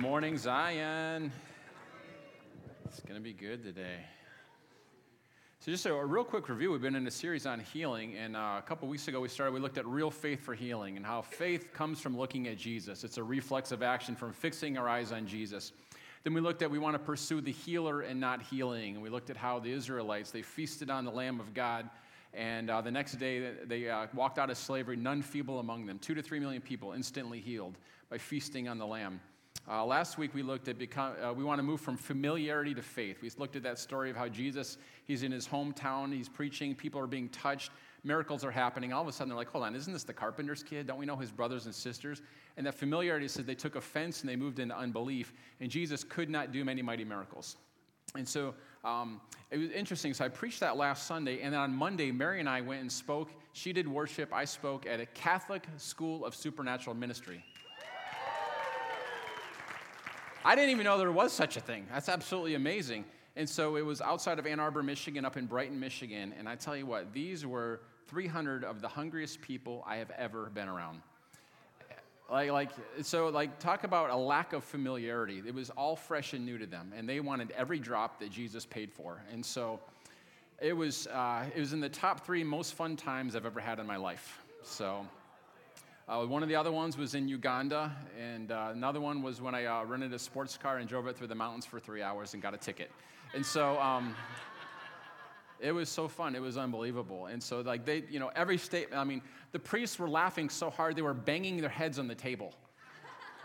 morning, Zion. It's going to be good today. So, just a, a, real quick review. We've been in a series on healing, and uh, a couple weeks ago we started. We looked at real faith for healing and how faith comes from looking at Jesus. It's a reflexive action from fixing our eyes on Jesus. Then we looked at we want to pursue the healer and not healing, and we looked at how the Israelites they feasted on the Lamb of God, and uh, the next day they uh, walked out of slavery, none feeble among them. Two to three million people instantly healed by feasting on the Lamb. Uh, last week we looked at become, uh, we want to move from familiarity to faith. We looked at that story of how Jesus, he's in his hometown, he's preaching, people are being touched, miracles are happening. All of a sudden they're like, hold on, isn't this the carpenter's kid? Don't we know his brothers and sisters? And that familiarity says they took offense and they moved into unbelief, and Jesus could not do many mighty miracles. And so um, it was interesting. So I preached that last Sunday, and then on Monday, Mary and I went and spoke. She did worship, I spoke at a Catholic School of Supernatural Ministry. I didn't even know there was such a thing. That's absolutely amazing. And so it was outside of Ann Arbor, Michigan, up in Brighton, Michigan. And I tell you what, these were 300 of the hungriest people I have ever been around. Like, like, so, like, talk about a lack of familiarity. It was all fresh and new to them, and they wanted every drop that Jesus paid for. And so, it was, uh, it was in the top three most fun times I've ever had in my life. So, uh, one of the other ones was in Uganda, and uh, another one was when I uh, rented a sports car and drove it through the mountains for three hours and got a ticket. And so um, it was so fun. It was unbelievable. And so, like, they, you know, every statement, I mean, the priests were laughing so hard they were banging their heads on the table.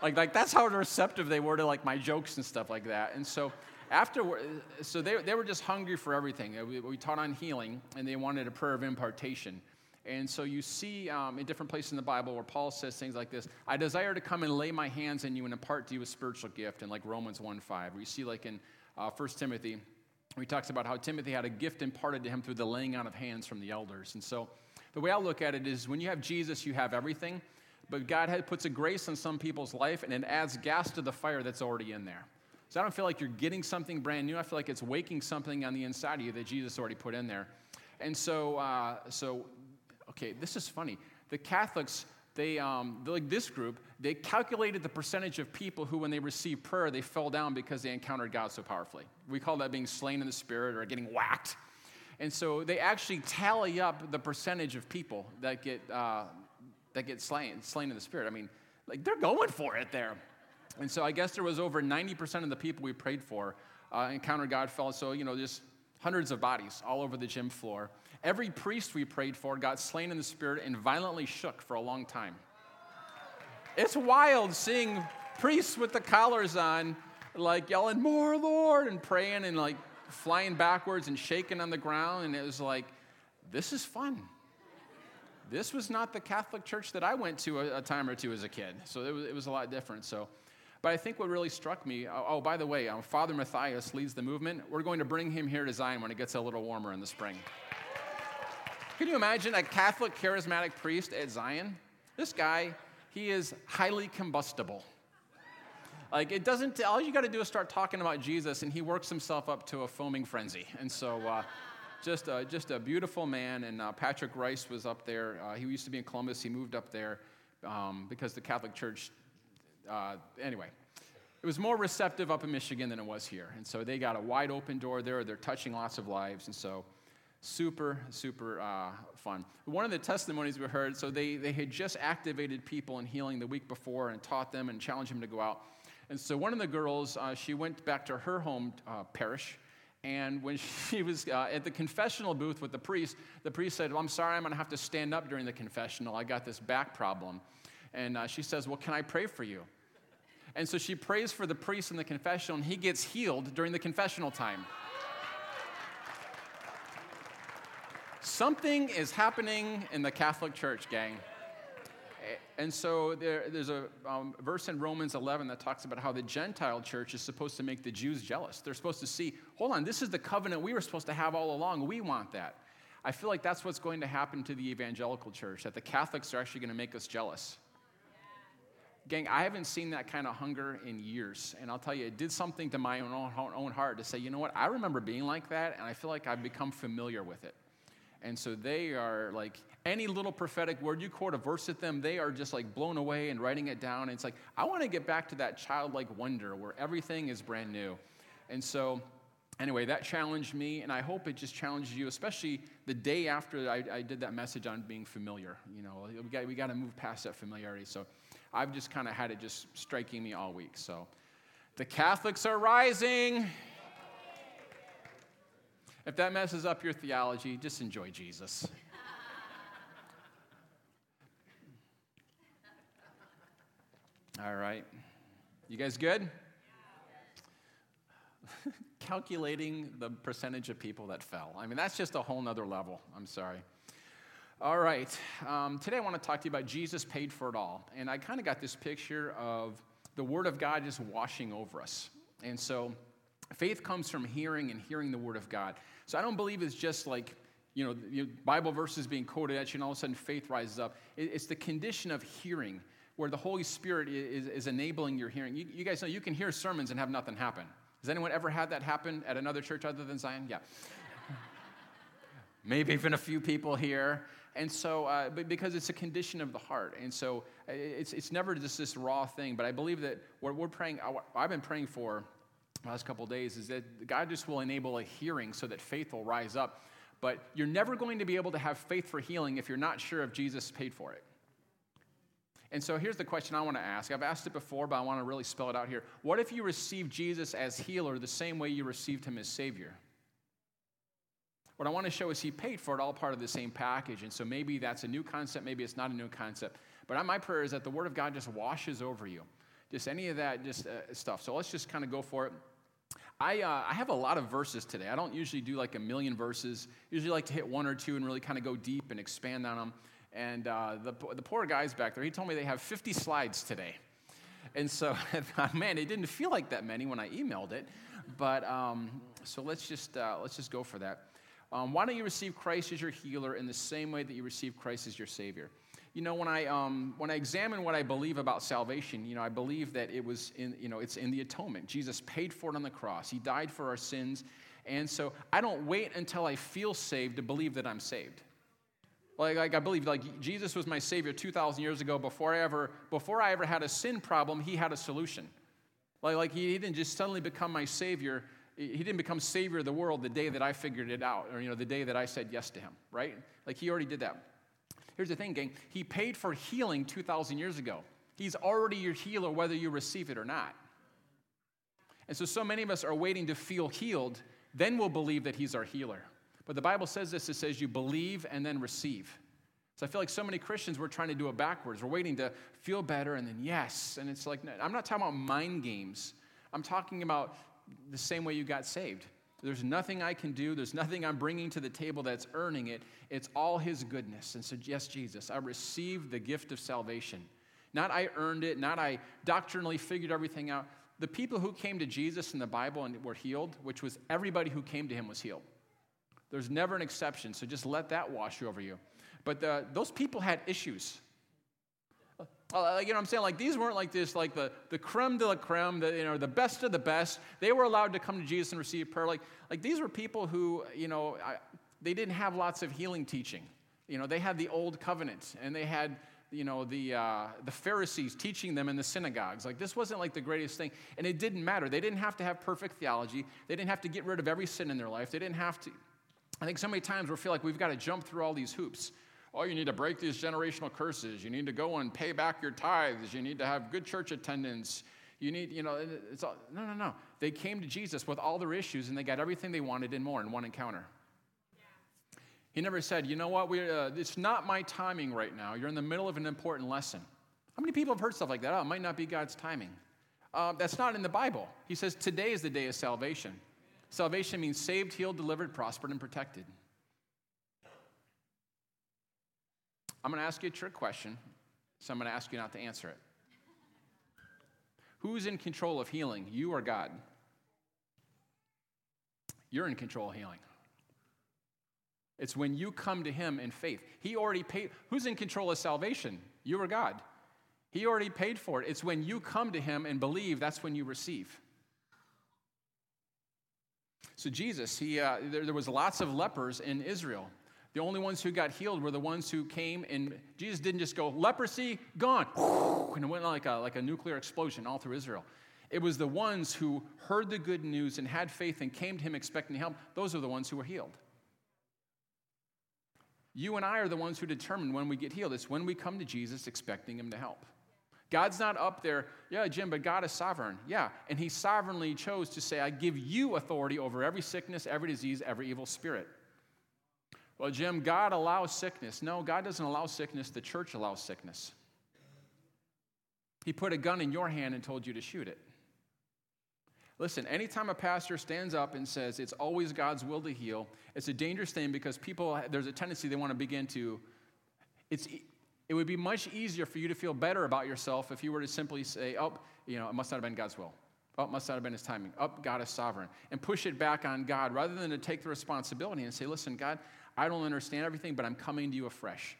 Like, like that's how receptive they were to, like, my jokes and stuff like that. And so, after, so they, they were just hungry for everything. We, we taught on healing, and they wanted a prayer of impartation. And so you see um, in different places in the Bible where Paul says things like this I desire to come and lay my hands on you and impart to you a spiritual gift, and like Romans 1 5. Where you see, like in uh, 1 Timothy, he talks about how Timothy had a gift imparted to him through the laying on of hands from the elders. And so the way I look at it is when you have Jesus, you have everything, but God puts a grace in some people's life and it adds gas to the fire that's already in there. So I don't feel like you're getting something brand new. I feel like it's waking something on the inside of you that Jesus already put in there. And so, uh, so okay, this is funny. The Catholics, they, um, like this group, they calculated the percentage of people who, when they received prayer, they fell down because they encountered God so powerfully. We call that being slain in the spirit or getting whacked. And so they actually tally up the percentage of people that get, uh, that get slain, slain in the spirit. I mean, like they're going for it there. And so I guess there was over 90% of the people we prayed for uh, encountered God fell. So, you know, just hundreds of bodies all over the gym floor. Every priest we prayed for got slain in the spirit and violently shook for a long time. It's wild seeing priests with the collars on, like yelling, More, Lord, and praying and like flying backwards and shaking on the ground. And it was like, This is fun. This was not the Catholic church that I went to a, a time or two as a kid. So it was, it was a lot different. So but I think what really struck me oh, oh by the way, um, Father Matthias leads the movement. We're going to bring him here to Zion when it gets a little warmer in the spring. Can you imagine a Catholic charismatic priest at Zion? This guy, he is highly combustible. Like, it doesn't, all you got to do is start talking about Jesus, and he works himself up to a foaming frenzy. And so, uh, just, a, just a beautiful man. And uh, Patrick Rice was up there. Uh, he used to be in Columbus. He moved up there um, because the Catholic Church, uh, anyway, it was more receptive up in Michigan than it was here. And so they got a wide open door there. They're touching lots of lives. And so, super, super uh, fun. One of the testimonies we heard so they, they had just activated people in healing the week before and taught them and challenged them to go out. And so one of the girls, uh, she went back to her home uh, parish. And when she was uh, at the confessional booth with the priest, the priest said, well, I'm sorry, I'm going to have to stand up during the confessional. I got this back problem. And uh, she says, Well, can I pray for you? And so she prays for the priest in the confessional, and he gets healed during the confessional time. Something is happening in the Catholic Church, gang. And so there, there's a um, verse in Romans 11 that talks about how the Gentile church is supposed to make the Jews jealous. They're supposed to see, hold on, this is the covenant we were supposed to have all along. We want that. I feel like that's what's going to happen to the evangelical church, that the Catholics are actually going to make us jealous. Gang, I haven't seen that kind of hunger in years. And I'll tell you, it did something to my own, own heart to say, you know what, I remember being like that, and I feel like I've become familiar with it. And so they are like any little prophetic word, you quote a verse at them, they are just like blown away and writing it down. And it's like, I want to get back to that childlike wonder where everything is brand new. And so, anyway, that challenged me, and I hope it just challenges you, especially the day after I, I did that message on being familiar. You know, we got, we got to move past that familiarity. So I've just kind of had it just striking me all week. So the Catholics are rising. If that messes up your theology, just enjoy Jesus. All right. You guys good? Calculating the percentage of people that fell. I mean, that's just a whole nother level. I'm sorry. All right. Um, today I want to talk to you about Jesus paid for it all. And I kind of got this picture of the Word of God just washing over us. And so faith comes from hearing and hearing the Word of God. So I don't believe it's just like, you know, Bible verses being quoted at you and all of a sudden faith rises up. It's the condition of hearing where the Holy Spirit is, is enabling your hearing. You, you guys know you can hear sermons and have nothing happen. Has anyone ever had that happen at another church other than Zion? Yeah. Maybe even a few people here. And so, uh, because it's a condition of the heart. And so, it's, it's never just this raw thing. But I believe that what we're praying, uh, I've been praying for last couple days, is that God just will enable a hearing so that faith will rise up. But you're never going to be able to have faith for healing if you're not sure if Jesus paid for it. And so here's the question I want to ask. I've asked it before, but I want to really spell it out here. What if you received Jesus as healer the same way you received him as Savior? What I want to show is he paid for it all part of the same package. And so maybe that's a new concept, maybe it's not a new concept. But my prayer is that the Word of God just washes over you. Just any of that just uh, stuff. So let's just kind of go for it. I, uh, I have a lot of verses today. I don't usually do like a million verses. Usually like to hit one or two and really kind of go deep and expand on them. And uh, the, the poor guys back there, he told me they have 50 slides today. And so, man, it didn't feel like that many when I emailed it. But um, so let's just, uh, let's just go for that. Um, why don't you receive Christ as your healer in the same way that you receive Christ as your Savior? You know, when I, um, when I examine what I believe about salvation, you know, I believe that it was in, you know, it's in the atonement. Jesus paid for it on the cross. He died for our sins. And so I don't wait until I feel saved to believe that I'm saved. Like, like I believe like Jesus was my savior 2,000 years ago before I ever before I ever had a sin problem, he had a solution. Like, like he, he didn't just suddenly become my savior. He didn't become savior of the world the day that I figured it out, or you know, the day that I said yes to him, right? Like he already did that. Here's the thing, gang. He paid for healing 2,000 years ago. He's already your healer, whether you receive it or not. And so, so many of us are waiting to feel healed, then we'll believe that He's our healer. But the Bible says this it says you believe and then receive. So I feel like so many Christians, we're trying to do it backwards. We're waiting to feel better and then yes. And it's like, I'm not talking about mind games. I'm talking about the same way you got saved. There's nothing I can do. There's nothing I'm bringing to the table that's earning it. It's all His goodness. And so, yes, Jesus, I received the gift of salvation. Not I earned it, not I doctrinally figured everything out. The people who came to Jesus in the Bible and were healed, which was everybody who came to Him was healed. There's never an exception, so just let that wash over you. But the, those people had issues. Uh, you know what I'm saying? Like, these weren't like this, like the, the creme de la creme, the, you know, the best of the best. They were allowed to come to Jesus and receive prayer. Like, like these were people who, you know, I, they didn't have lots of healing teaching. You know, they had the old covenant and they had, you know, the, uh, the Pharisees teaching them in the synagogues. Like, this wasn't like the greatest thing. And it didn't matter. They didn't have to have perfect theology. They didn't have to get rid of every sin in their life. They didn't have to, I think so many times we feel like we've got to jump through all these hoops. Oh, you need to break these generational curses. You need to go and pay back your tithes. You need to have good church attendance. You need, you know, it's all, no, no, no. They came to Jesus with all their issues and they got everything they wanted and more in one encounter. He never said, you know what, we, uh, it's not my timing right now. You're in the middle of an important lesson. How many people have heard stuff like that? Oh, it might not be God's timing. Uh, that's not in the Bible. He says, today is the day of salvation. Salvation means saved, healed, delivered, prospered, and protected. I'm going to ask you a trick question, so I'm going to ask you not to answer it. Who's in control of healing, you or God? You're in control of healing. It's when you come to Him in faith. He already paid. Who's in control of salvation? You or God? He already paid for it. It's when you come to Him and believe, that's when you receive. So Jesus, he, uh, there, there was lots of lepers in Israel. The only ones who got healed were the ones who came, and Jesus didn't just go, leprosy, gone, and it went like a, like a nuclear explosion all through Israel. It was the ones who heard the good news and had faith and came to him expecting help. Those are the ones who were healed. You and I are the ones who determine when we get healed. It's when we come to Jesus expecting him to help. God's not up there, yeah, Jim, but God is sovereign. Yeah, and he sovereignly chose to say, I give you authority over every sickness, every disease, every evil spirit. Well, Jim, God allows sickness. No, God doesn't allow sickness, the church allows sickness. He put a gun in your hand and told you to shoot it. Listen, anytime a pastor stands up and says it's always God's will to heal, it's a dangerous thing because people, there's a tendency they want to begin to, it's, it would be much easier for you to feel better about yourself if you were to simply say, oh, you know, it must not have been God's will. Oh, it must not have been his timing. Oh, God is sovereign. And push it back on God rather than to take the responsibility and say, listen, God, I don't understand everything, but I'm coming to you afresh.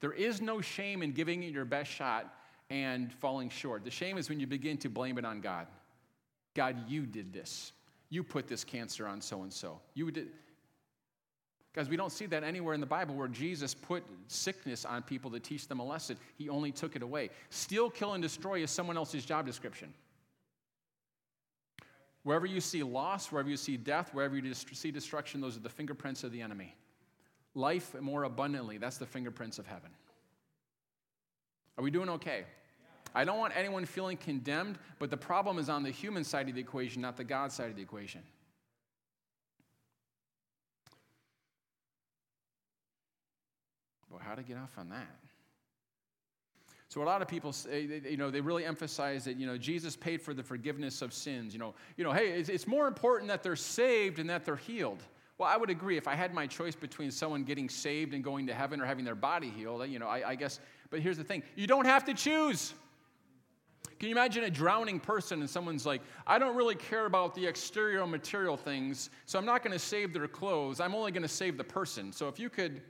There is no shame in giving it your best shot and falling short. The shame is when you begin to blame it on God. God, you did this. You put this cancer on so and so. You did. Guys, we don't see that anywhere in the Bible where Jesus put sickness on people to teach them a lesson. He only took it away. Steal, kill, and destroy is someone else's job description. Wherever you see loss, wherever you see death, wherever you see destruction, those are the fingerprints of the enemy life more abundantly. That's the fingerprints of heaven. Are we doing okay? I don't want anyone feeling condemned, but the problem is on the human side of the equation, not the God side of the equation. Well, how to get off on that? So a lot of people, say, you know, they really emphasize that, you know, Jesus paid for the forgiveness of sins. You know, you know, hey, it's more important that they're saved and that they're healed. Well, I would agree. If I had my choice between someone getting saved and going to heaven or having their body healed, you know, I, I guess. But here's the thing: you don't have to choose. Can you imagine a drowning person and someone's like, I don't really care about the exterior material things, so I'm not going to save their clothes. I'm only going to save the person. So if you could,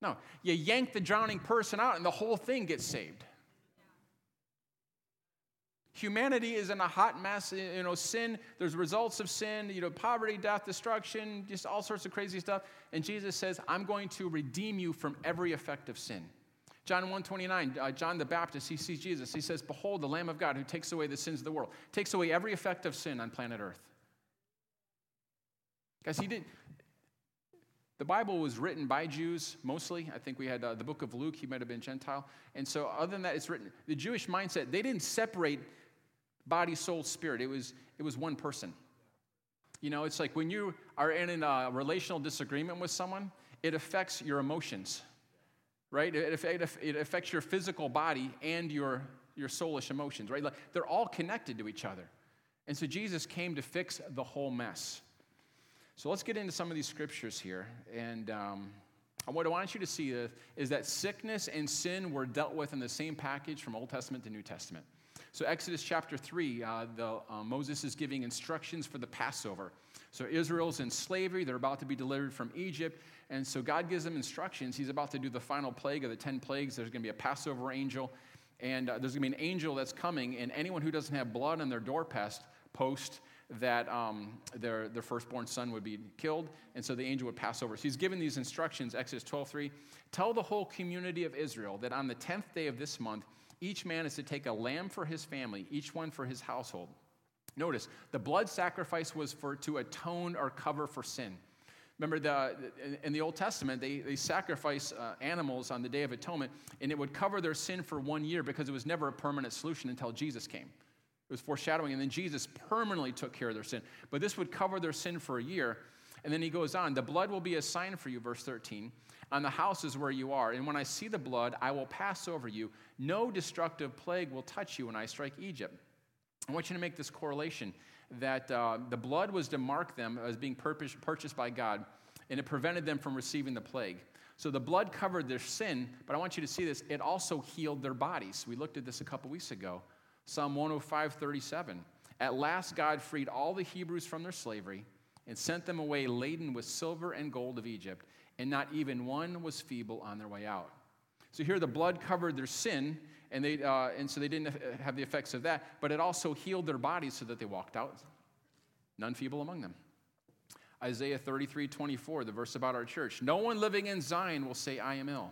no, you yank the drowning person out and the whole thing gets saved. Humanity is in a hot mess. You know, sin, there's results of sin, you know, poverty, death, destruction, just all sorts of crazy stuff. And Jesus says, I'm going to redeem you from every effect of sin. John 129, uh, John the Baptist, he sees Jesus. He says, Behold, the Lamb of God who takes away the sins of the world, takes away every effect of sin on planet Earth. Guys, he did. The Bible was written by Jews mostly. I think we had uh, the book of Luke, he might have been Gentile. And so, other than that, it's written. The Jewish mindset, they didn't separate body, soul, spirit. It was, it was one person. You know, it's like when you are in a relational disagreement with someone, it affects your emotions, right? It, affects your physical body and your, your soulish emotions, right? Like they're all connected to each other. And so Jesus came to fix the whole mess. So let's get into some of these scriptures here. And um, what I want you to see is that sickness and sin were dealt with in the same package from Old Testament to New Testament. So, Exodus chapter 3, uh, the, uh, Moses is giving instructions for the Passover. So, Israel's in slavery, they're about to be delivered from Egypt. And so, God gives them instructions. He's about to do the final plague of the 10 plagues. There's going to be a Passover angel, and uh, there's going to be an angel that's coming. And anyone who doesn't have blood on their doorpost, post, that um, their, their firstborn son would be killed, and so the angel would pass over. So he's given these instructions, Exodus 12:3. Tell the whole community of Israel that on the 10th day of this month, each man is to take a lamb for his family, each one for his household. Notice, the blood sacrifice was for to atone or cover for sin. Remember, the, in the Old Testament, they, they sacrifice uh, animals on the Day of Atonement, and it would cover their sin for one year because it was never a permanent solution until Jesus came. It was foreshadowing, and then Jesus permanently took care of their sin. But this would cover their sin for a year. And then he goes on, the blood will be a sign for you, verse 13, on the houses where you are. And when I see the blood, I will pass over you. No destructive plague will touch you when I strike Egypt. I want you to make this correlation that uh, the blood was to mark them as being purchased by God, and it prevented them from receiving the plague. So the blood covered their sin, but I want you to see this. It also healed their bodies. We looked at this a couple weeks ago. Psalm 105, 37. At last, God freed all the Hebrews from their slavery and sent them away laden with silver and gold of Egypt and not even one was feeble on their way out. So here the blood covered their sin, and, they, uh, and so they didn't have the effects of that, but it also healed their bodies so that they walked out, none feeble among them. Isaiah 33 24, the verse about our church. No one living in Zion will say, I am ill.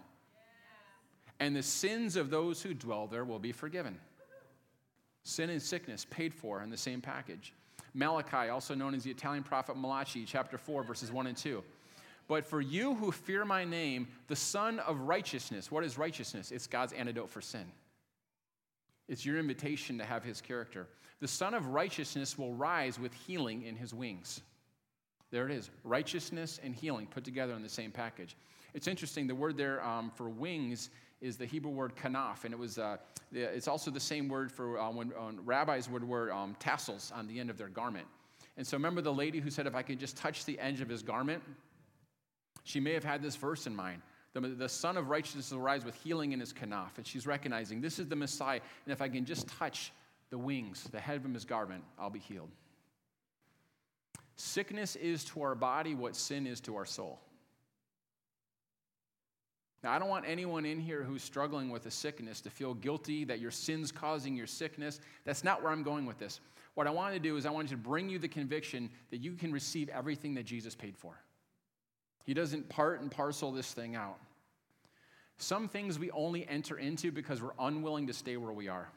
And the sins of those who dwell there will be forgiven. Sin and sickness paid for in the same package. Malachi, also known as the Italian prophet Malachi, chapter 4, verses 1 and 2. But for you who fear my name, the Son of Righteousness, what is righteousness? It's God's antidote for sin. It's your invitation to have his character. The Son of Righteousness will rise with healing in his wings. There it is righteousness and healing put together in the same package. It's interesting, the word there um, for wings is the Hebrew word kanaf, and it was, uh, it's also the same word for uh, when, when, rabbis would wear um, tassels on the end of their garment. And so remember the lady who said, if I could just touch the edge of his garment? She may have had this verse in mind. The, the Son of Righteousness will rise with healing in his kanaf. And she's recognizing this is the Messiah. And if I can just touch the wings, the head of his garment, I'll be healed. Sickness is to our body what sin is to our soul. Now, I don't want anyone in here who's struggling with a sickness to feel guilty that your sin's causing your sickness. That's not where I'm going with this. What I want to do is I want to bring you the conviction that you can receive everything that Jesus paid for. He doesn't part and parcel this thing out. Some things we only enter into because we're unwilling to stay where we are.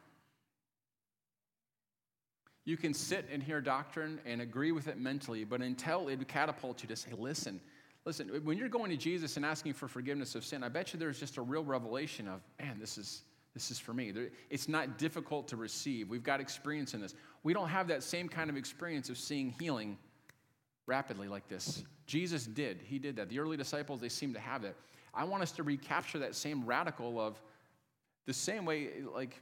You can sit and hear doctrine and agree with it mentally, but until it catapults you to say, listen, listen, when you're going to Jesus and asking for forgiveness of sin, I bet you there's just a real revelation of, man, this is, this is for me. It's not difficult to receive. We've got experience in this. We don't have that same kind of experience of seeing healing rapidly like this. Jesus did. He did that. The early disciples, they seem to have it. I want us to recapture that same radical of the same way, like,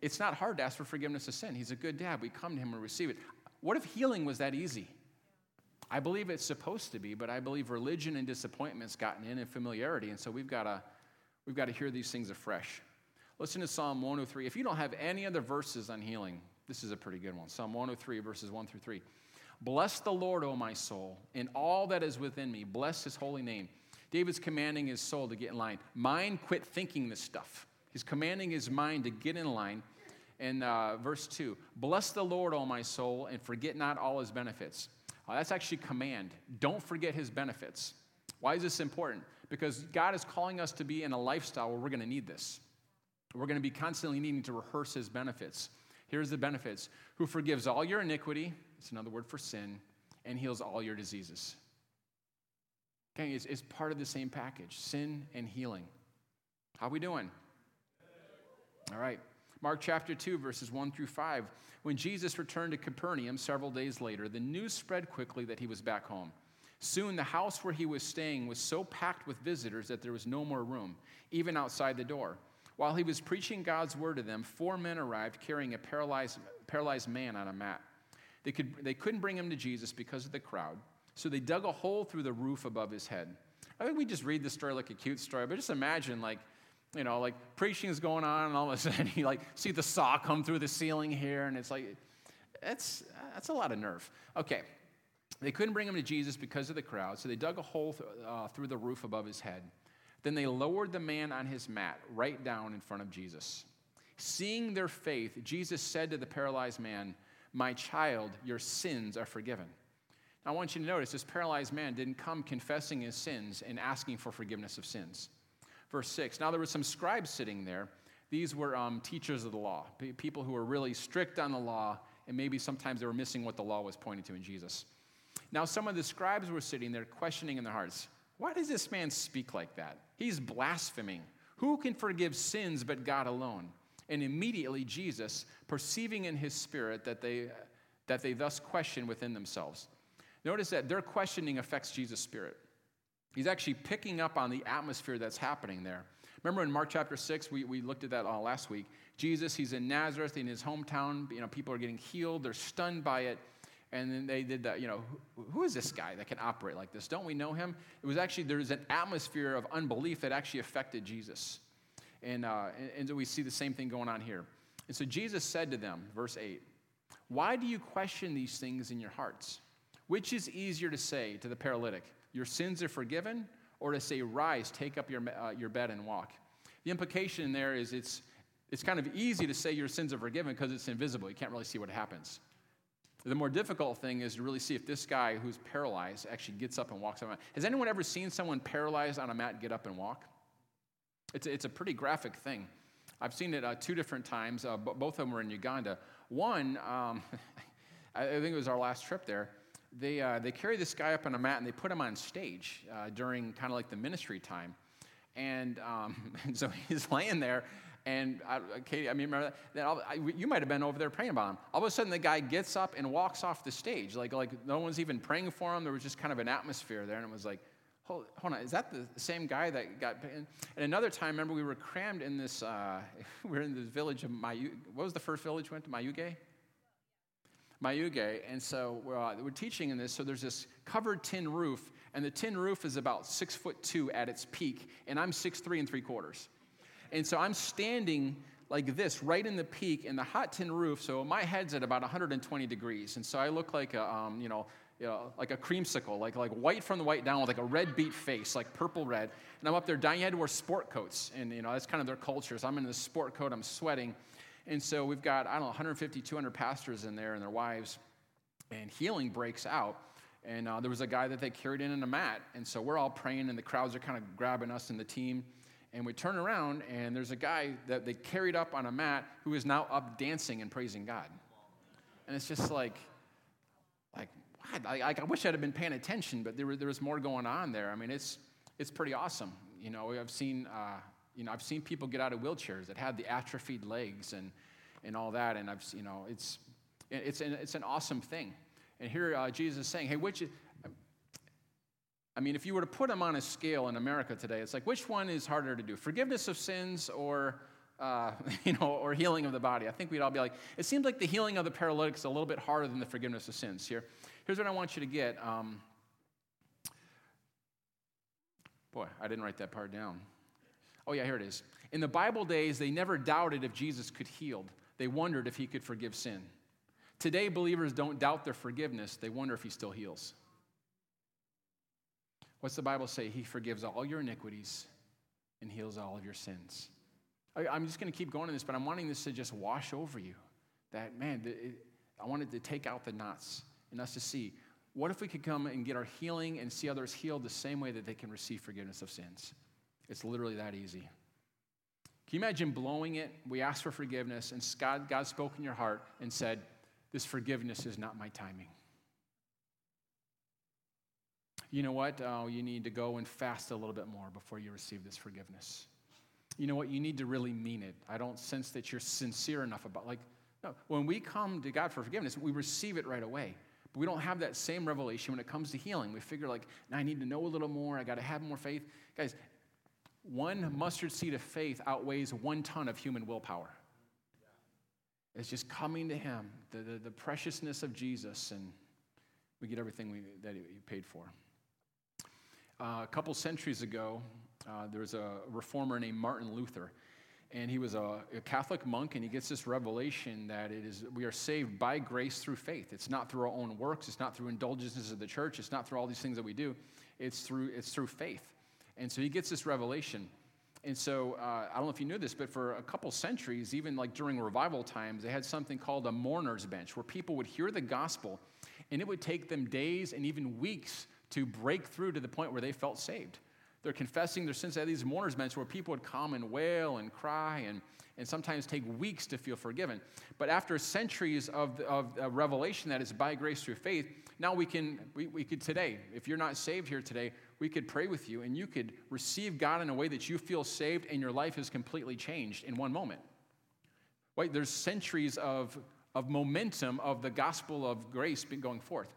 it's not hard to ask for forgiveness of sin. He's a good dad. We come to him and receive it. What if healing was that easy? I believe it's supposed to be, but I believe religion and disappointment's gotten in and familiarity, and so we've got to we've got to hear these things afresh. Listen to Psalm 103. If you don't have any other verses on healing, this is a pretty good one. Psalm 103, verses 1 through 3. Bless the Lord, O my soul, in all that is within me. Bless his holy name. David's commanding his soul to get in line. Mind, quit thinking this stuff. He's commanding his mind to get in line. In uh, verse 2, bless the Lord, O my soul, and forget not all his benefits. Uh, that's actually command. Don't forget his benefits. Why is this important? Because God is calling us to be in a lifestyle where we're going to need this. We're going to be constantly needing to rehearse his benefits. Here's the benefits who forgives all your iniquity, it's another word for sin, and heals all your diseases. Okay, it's, it's part of the same package sin and healing. How we doing? All right. Mark chapter 2, verses 1 through 5. When Jesus returned to Capernaum several days later, the news spread quickly that he was back home. Soon the house where he was staying was so packed with visitors that there was no more room, even outside the door. While he was preaching God's word to them, four men arrived carrying a paralyzed, paralyzed man on a mat. They, could, they couldn't bring him to Jesus because of the crowd, so they dug a hole through the roof above his head. I think we just read the story like a cute story, but just imagine like you know, like preaching is going on, and all of a sudden you like see the saw come through the ceiling here, and it's like, it's that's a lot of nerve. Okay, they couldn't bring him to Jesus because of the crowd, so they dug a hole th- uh, through the roof above his head. Then they lowered the man on his mat right down in front of Jesus. Seeing their faith, Jesus said to the paralyzed man, "My child, your sins are forgiven." Now, I want you to notice this paralyzed man didn't come confessing his sins and asking for forgiveness of sins. Verse 6 Now there were some scribes sitting there. These were um, teachers of the law, people who were really strict on the law, and maybe sometimes they were missing what the law was pointing to in Jesus. Now, some of the scribes were sitting there questioning in their hearts, Why does this man speak like that? He's blaspheming. Who can forgive sins but God alone? And immediately Jesus, perceiving in his spirit that they, that they thus question within themselves. Notice that their questioning affects Jesus' spirit. He's actually picking up on the atmosphere that's happening there. Remember in Mark chapter 6, we, we looked at that all last week. Jesus, he's in Nazareth, in his hometown. You know, people are getting healed. They're stunned by it. And then they did that, you know, who, who is this guy that can operate like this? Don't we know him? It was actually, there's an atmosphere of unbelief that actually affected Jesus. And, uh, and, and we see the same thing going on here. And so Jesus said to them, verse 8, Why do you question these things in your hearts? Which is easier to say to the paralytic? your sins are forgiven, or to say, rise, take up your, uh, your bed and walk. The implication there is it's, it's kind of easy to say your sins are forgiven because it's invisible. You can't really see what happens. The more difficult thing is to really see if this guy who's paralyzed actually gets up and walks on Has anyone ever seen someone paralyzed on a mat get up and walk? It's it's a pretty graphic thing. I've seen it uh, two different times. Uh, both of them were in Uganda. One, um, I think it was our last trip there. They, uh, they carry this guy up on a mat and they put him on stage uh, during kind of like the ministry time. And, um, and so he's laying there and I, Katie, I mean, remember that? I, you might have been over there praying about him. All of a sudden, the guy gets up and walks off the stage. Like, like no one's even praying for him. There was just kind of an atmosphere there. And it was like, hold, hold on, is that the same guy that got. And another time, remember, we were crammed in this, uh, we were in this village of Mayu. What was the first village we went to? Mayuge? Mayuge. And so we're, uh, we're teaching in this. So there's this covered tin roof, and the tin roof is about six foot two at its peak, and I'm six three and three quarters. And so I'm standing like this, right in the peak in the hot tin roof. So my head's at about 120 degrees. And so I look like a, um, you know, you know, like a creamsicle, like, like white from the white down with like a red beet face, like purple red. And I'm up there. You had to wear sport coats. And, you know, that's kind of their culture. So I'm in this sport coat, I'm sweating. And so we've got, I don't know, 150, 200 pastors in there and their wives. And healing breaks out. And uh, there was a guy that they carried in in a mat. And so we're all praying, and the crowds are kind of grabbing us and the team. And we turn around, and there's a guy that they carried up on a mat who is now up dancing and praising God. And it's just like, like, I, I wish I'd have been paying attention, but there, was, there was more going on there. I mean, it's, it's pretty awesome. You know, I've seen, uh, you know, I've seen people get out of wheelchairs that had the atrophied legs and, and all that. And I've, you know, it's, it's, an, it's an awesome thing. And here uh, Jesus is saying, hey, which, is I mean, if you were to put them on a scale in America today, it's like which one is harder to do, forgiveness of sins or uh, you know, or healing of the body? I think we'd all be like, it seems like the healing of the paralytic is a little bit harder than the forgiveness of sins. Here, here's what I want you to get. Um, boy, I didn't write that part down. Oh yeah, here it is. In the Bible days, they never doubted if Jesus could heal. They wondered if he could forgive sin. Today, believers don't doubt their forgiveness; they wonder if he still heals. What's the Bible say? He forgives all your iniquities and heals all of your sins. I, am just going to keep going in this, but I'm wanting this to just wash over you. That, man, it, I wanted to take out the knots and us to see what if we could come and get our healing and see others healed the same way that they can receive forgiveness of sins? It's literally that easy. Can you imagine blowing it? We asked for forgiveness, and God, God spoke in your heart and said, This forgiveness is not my timing you know what? Oh, you need to go and fast a little bit more before you receive this forgiveness. You know what? You need to really mean it. I don't sense that you're sincere enough about like no, when we come to God for forgiveness, we receive it right away. But we don't have that same revelation when it comes to healing. We figure like, I need to know a little more. I got to have more faith. Guys, one mustard seed of faith outweighs one ton of human willpower. It's just coming to Him, the, the, the preciousness of Jesus, and we get everything we, that He paid for. Uh, a couple centuries ago, uh, there was a reformer named Martin Luther, and he was a, a, Catholic monk, and he gets this revelation that it is we are saved by grace through faith. It's not through our own works. It's not through indulgences of the church. It's not through all these things that we do. It's through it's through faith. And so he gets this revelation. And so uh, I don't know if you knew this, but for a couple centuries, even like during revival times, they had something called a mourner's bench, where people would hear the gospel, and it would take them days and even weeks to break through to the point where they felt saved. They're confessing their sins at these mourners' bench where people would come and wail and cry and, and sometimes take weeks to feel forgiven. But after centuries of, of, of revelation that is by grace through faith, now we can, we, we could today, if you're not saved here today, we could pray with you and you could receive God in a way that you feel saved and your life is completely changed in one moment. Wait, there's centuries of, of momentum of the gospel of grace going forth.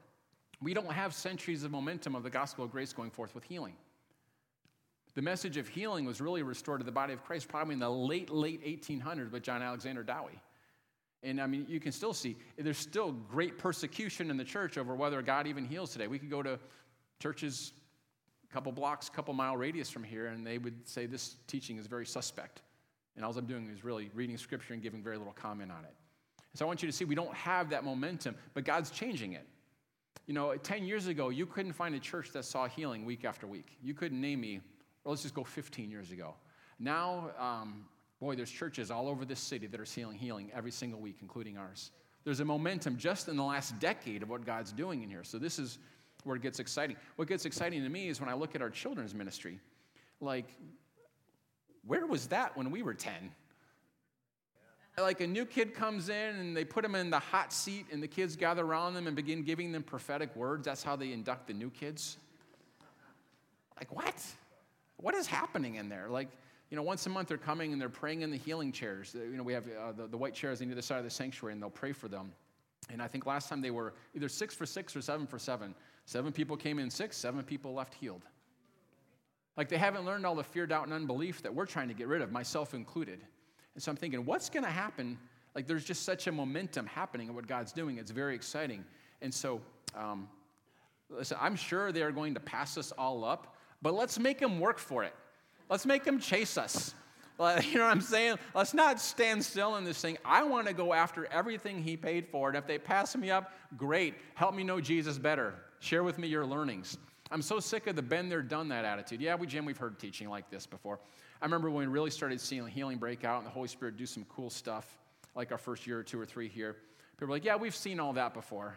We don't have centuries of momentum of the gospel of grace going forth with healing. The message of healing was really restored to the body of Christ probably in the late, late 1800s with John Alexander Dowie. And I mean, you can still see there's still great persecution in the church over whether God even heals today. We could go to churches a couple blocks, a couple mile radius from here, and they would say this teaching is very suspect. And all I'm doing is really reading scripture and giving very little comment on it. So I want you to see we don't have that momentum, but God's changing it. You know, 10 years ago, you couldn't find a church that saw healing week after week. You couldn't name me, or let's just go 15 years ago. Now, um, boy, there's churches all over this city that are seeing healing every single week, including ours. There's a momentum just in the last decade of what God's doing in here. So this is where it gets exciting. What gets exciting to me is when I look at our children's ministry. Like, where was that when we were 10? Like a new kid comes in and they put them in the hot seat, and the kids gather around them and begin giving them prophetic words. That's how they induct the new kids. Like, what? What is happening in there? Like, you know, once a month they're coming and they're praying in the healing chairs. You know, we have uh, the, the white chairs on either side of the sanctuary, and they'll pray for them. And I think last time they were either six for six or seven for seven. Seven people came in six, seven people left healed. Like they haven't learned all the fear, doubt, and unbelief that we're trying to get rid of, myself included. And so I'm thinking, what's going to happen? Like there's just such a momentum happening in what God's doing. It's very exciting. And so, um, listen, I'm sure they are going to pass us all up, but let's make them work for it. Let's make them chase us. You know what I'm saying? Let's not stand still in this thing. I want to go after everything He paid for. And if they pass me up, great. Help me know Jesus better. Share with me your learnings. I'm so sick of the been there, done that attitude. Yeah, we, Jim, we've heard teaching like this before. I remember when we really started seeing healing break out and the Holy Spirit do some cool stuff, like our first year or two or three here. People were like, yeah, we've seen all that before.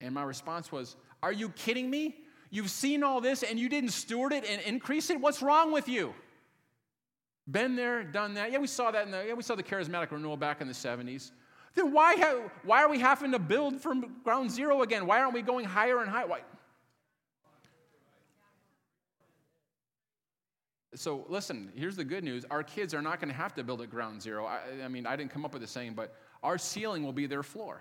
And my response was, are you kidding me? You've seen all this and you didn't steward it and increase it? What's wrong with you? Been there, done that. Yeah, we saw that in the, yeah, we saw the charismatic renewal back in the 70s. Then why, ha- why are we having to build from ground zero again? Why aren't we going higher and higher? Why? So, listen, here's the good news. Our kids are not going to have to build at ground zero. I, I, mean, I didn't come up with the saying, but our ceiling will be their floor.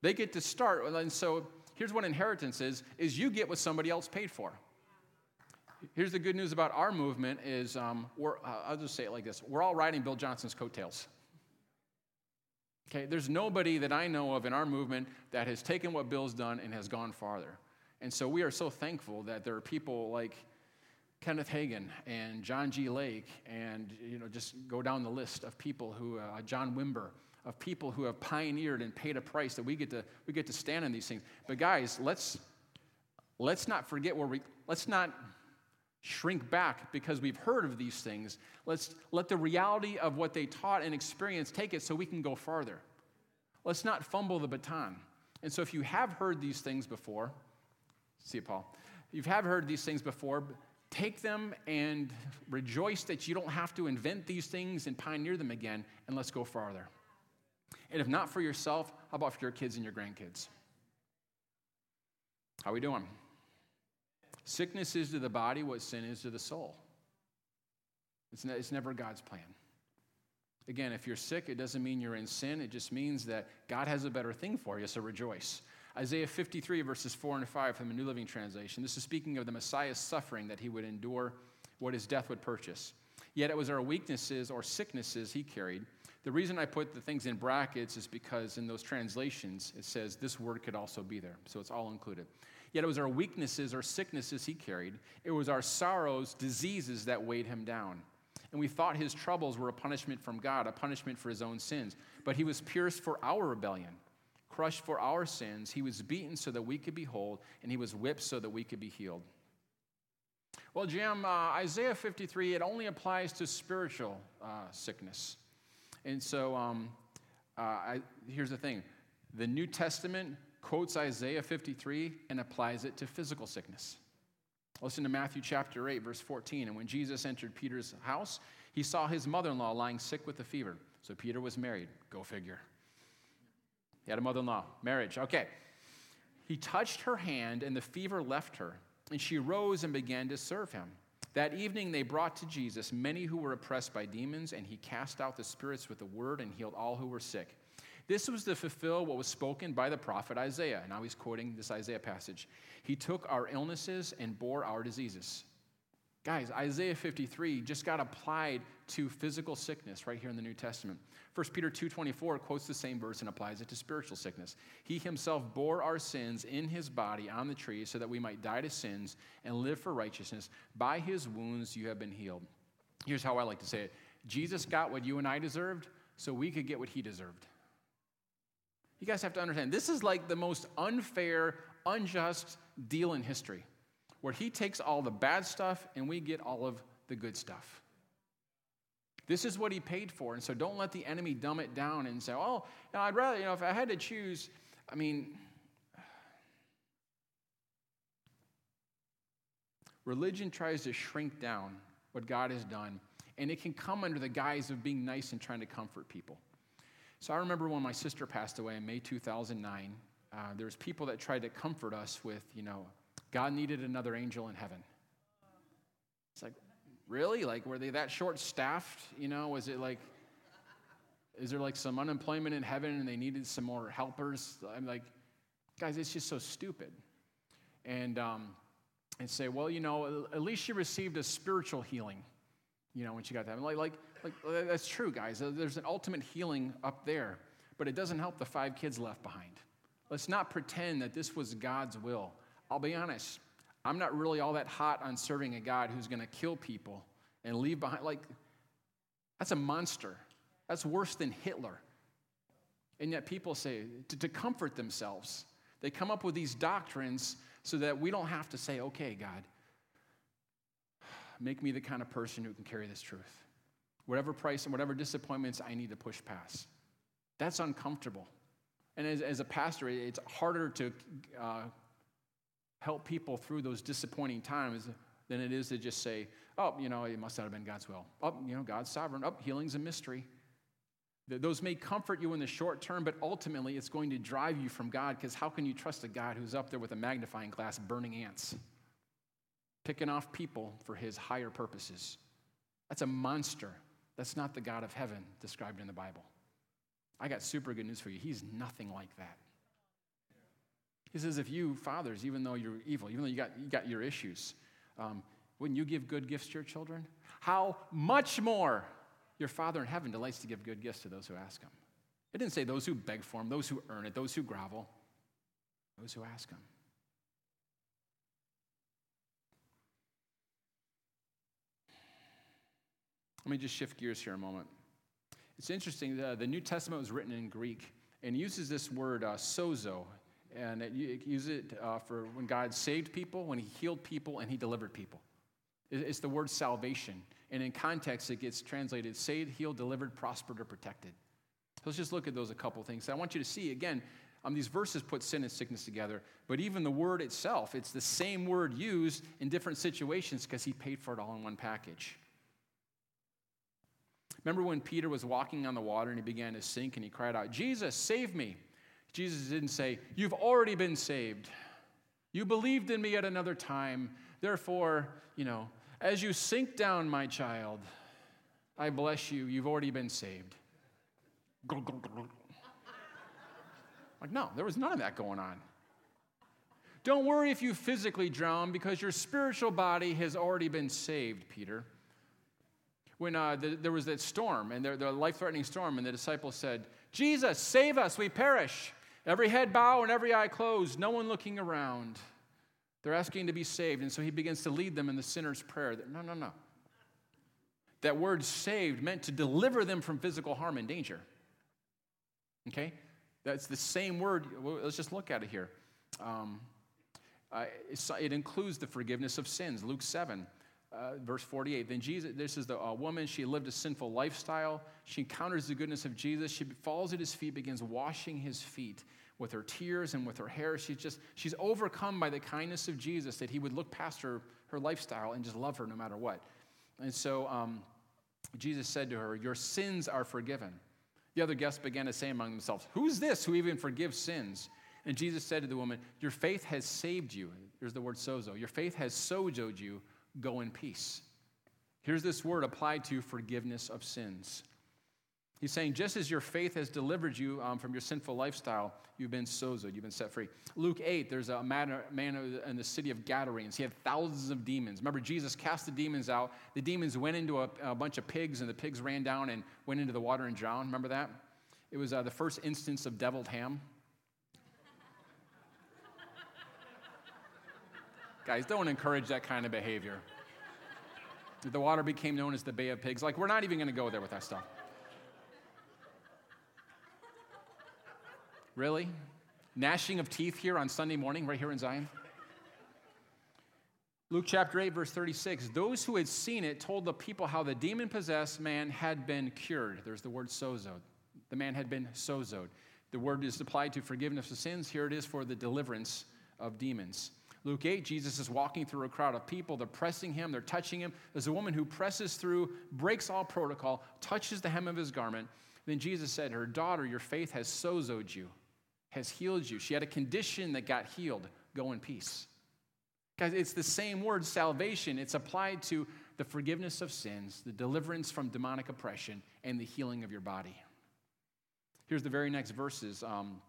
They get to start, and so here's what inheritance is, is you get what somebody else paid for. Here's the good news about our movement is, um, we're, uh, I'll just say it like this. We're all riding Bill Johnson's coattails. Okay, there's nobody that I know of in our movement that has taken what Bill's done and has gone farther. And so we are so thankful that there are people like Kenneth Hagin and John G. Lake, and you know, just go down the list of people who, uh, John Wimber, of people who have pioneered and paid a price that we get to we get to stand in these things. But guys, let's let's not forget where we let's not shrink back because we've heard of these things. Let's let the reality of what they taught and experienced take it so we can go farther. Let's not fumble the baton. And so if you have heard these things before, see it, Paul. You have heard these things before, take them and rejoice that you don't have to invent these things and pioneer them again, and let's go farther. And if not for yourself, how about for your kids and your grandkids? How are we doing? Sickness is to the body what sin is to the soul. It's, ne- it's never God's plan. Again, if you're sick, it doesn't mean you're in sin. It just means that God has a better thing for you, so rejoice. Isaiah 53, verses 4 and 5 from the New Living Translation. This is speaking of the Messiah's suffering that he would endure, what his death would purchase. Yet it was our weaknesses or sicknesses he carried. The reason I put the things in brackets is because in those translations it says this word could also be there, so it's all included. Yet it was our weaknesses our sicknesses he carried. It was our sorrows, diseases that weighed him down. And we thought his troubles were a punishment from God, a punishment for his own sins. But he was pierced for our rebellion crushed for our sins. He was beaten so that we could be whole, and he was whipped so that we could be healed. Well, Jim, uh, Isaiah 53, it only applies to spiritual uh, sickness. And so um, uh, I, here's the thing the New Testament quotes Isaiah 53 and applies it to physical sickness. Listen to Matthew chapter 8, verse 14. And when Jesus entered Peter's house, he saw his mother in law lying sick with a fever. So Peter was married. Go figure. He had a mother in law, marriage. Okay. He touched her hand, and the fever left her, and she rose and began to serve him. That evening, they brought to Jesus many who were oppressed by demons, and he cast out the spirits with the word and healed all who were sick. This was to fulfill what was spoken by the prophet Isaiah. Now he's quoting this Isaiah passage. He took our illnesses and bore our diseases. Guys, Isaiah 53 just got applied to physical sickness right here in the New Testament. 1 Peter 2:24 quotes the same verse and applies it to spiritual sickness. He himself bore our sins in his body on the tree so that we might die to sins and live for righteousness. By his wounds you have been healed. Here's how I like to say it. Jesus got what you and I deserved so we could get what he deserved. You guys have to understand, this is like the most unfair, unjust deal in history, where he takes all the bad stuff and we get all of the good stuff. This is what he paid for. And so don't let the enemy dumb it down and say, oh, you know, I'd rather, you know, if I had to choose, I mean, religion tries to shrink down what God has done, and it can come under the guise of being nice and trying to comfort people. So I remember when my sister passed away in May 2009, uh, there was people that tried to comfort us with, you know, God needed another angel in heaven. It's like, really? Like, were they that short staffed? You know, was it like, is there like some unemployment in heaven and they needed some more helpers? I'm like, guys, it's just so stupid. And, um, and say, well, you know, at least she received a spiritual healing, you know, when she got that. Like, like, like that's true, guys. There's an ultimate healing up there, but it doesn't help the five kids left behind. Let's not pretend that this was God's will. I'll be honest, I'm not really all that hot on serving a God who's going to kill people and leave behind. Like, that's a monster. That's worse than Hitler. And yet people say, to, to comfort themselves, they come up with these doctrines so that we don't have to say, okay, God, make me the kind of person who can carry this truth. Whatever price and whatever disappointments I need to push past. That's uncomfortable. And as, as a pastor, it's harder to uh, help people through those disappointing times than it is to just say, oh, you know, it must not have been God's will. Oh, you know, God's sovereign. Oh, healing's a mystery. Those may comfort you in the short term, but ultimately it's going to drive you from God because how can you trust a God who's up there with a magnifying glass burning ants, picking off people for his higher purposes? That's a monster. That's not the God of heaven described in the Bible. I got super good news for you. He's nothing like that. He says, if you, fathers, even though you're evil, even though you got, you got your issues, um, wouldn't you give good gifts to your children? How much more your Father in heaven delights to give good gifts to those who ask him. It didn't say those who beg for him, those who earn it, those who grovel, those who ask him. Let me just shift gears here a moment. It's interesting, the, the New Testament was written in Greek and uses this word uh, sozo, and it, it uses it uh, for when God saved people, when he healed people, and he delivered people. It, it's the word salvation. And in context, it gets translated saved, healed, delivered, prospered, or protected. So let's just look at those a couple things. I want you to see, again, um, these verses put sin and sickness together, but even the word itself, it's the same word used in different situations because he paid for it all in one package. Remember when Peter was walking on the water and he began to sink and he cried out, Jesus, save me. Jesus didn't say, You've already been saved. You believed in me at another time. Therefore, you know, as you sink down, my child, I bless you. You've already been saved. Like, no, there was none of that going on. Don't worry if you physically drown because your spiritual body has already been saved, Peter. When uh, the, there was that storm, and the, the life threatening storm, and the disciples said, Jesus, save us, we perish. Every head bow and every eye closed, no one looking around. They're asking to be saved. And so he begins to lead them in the sinner's prayer. No, no, no. That word saved meant to deliver them from physical harm and danger. Okay? That's the same word. Let's just look at it here. Um, uh, it includes the forgiveness of sins. Luke 7, uh, verse 48. Then Jesus, this is the uh, woman, she lived a sinful lifestyle. She encounters the goodness of Jesus. She falls at his feet, begins washing his feet with her tears and with her hair. She's just, she's overcome by the kindness of Jesus that he would look past her, her lifestyle and just love her no matter what. And so um, Jesus said to her, Your sins are forgiven. The other guests began to say among themselves, Who's this who even forgives sins? And Jesus said to the woman, Your faith has saved you. Here's the word sozo. Your faith has sozoed you. Go in peace. Here's this word applied to forgiveness of sins. He's saying, just as your faith has delivered you um, from your sinful lifestyle, you've been sozoed, you've been set free. Luke 8, there's a man, man in the city of Gadarenes. He had thousands of demons. Remember, Jesus cast the demons out. The demons went into a, a bunch of pigs, and the pigs ran down and went into the water and drowned. Remember that? It was uh, the first instance of deviled ham. Guys, don't encourage that kind of behavior. The water became known as the Bay of Pigs. Like, we're not even going to go there with that stuff. Really? Gnashing of teeth here on Sunday morning, right here in Zion? Luke chapter 8, verse 36 those who had seen it told the people how the demon possessed man had been cured. There's the word sozoed. The man had been sozoed. The word is applied to forgiveness of sins. Here it is for the deliverance of demons. Luke 8, Jesus is walking through a crowd of people. They're pressing him, they're touching him. There's a woman who presses through, breaks all protocol, touches the hem of his garment. Then Jesus said, Her daughter, your faith has sozoed you, has healed you. She had a condition that got healed. Go in peace. Guys, it's the same word, salvation. It's applied to the forgiveness of sins, the deliverance from demonic oppression, and the healing of your body. Here's the very next verses. Um,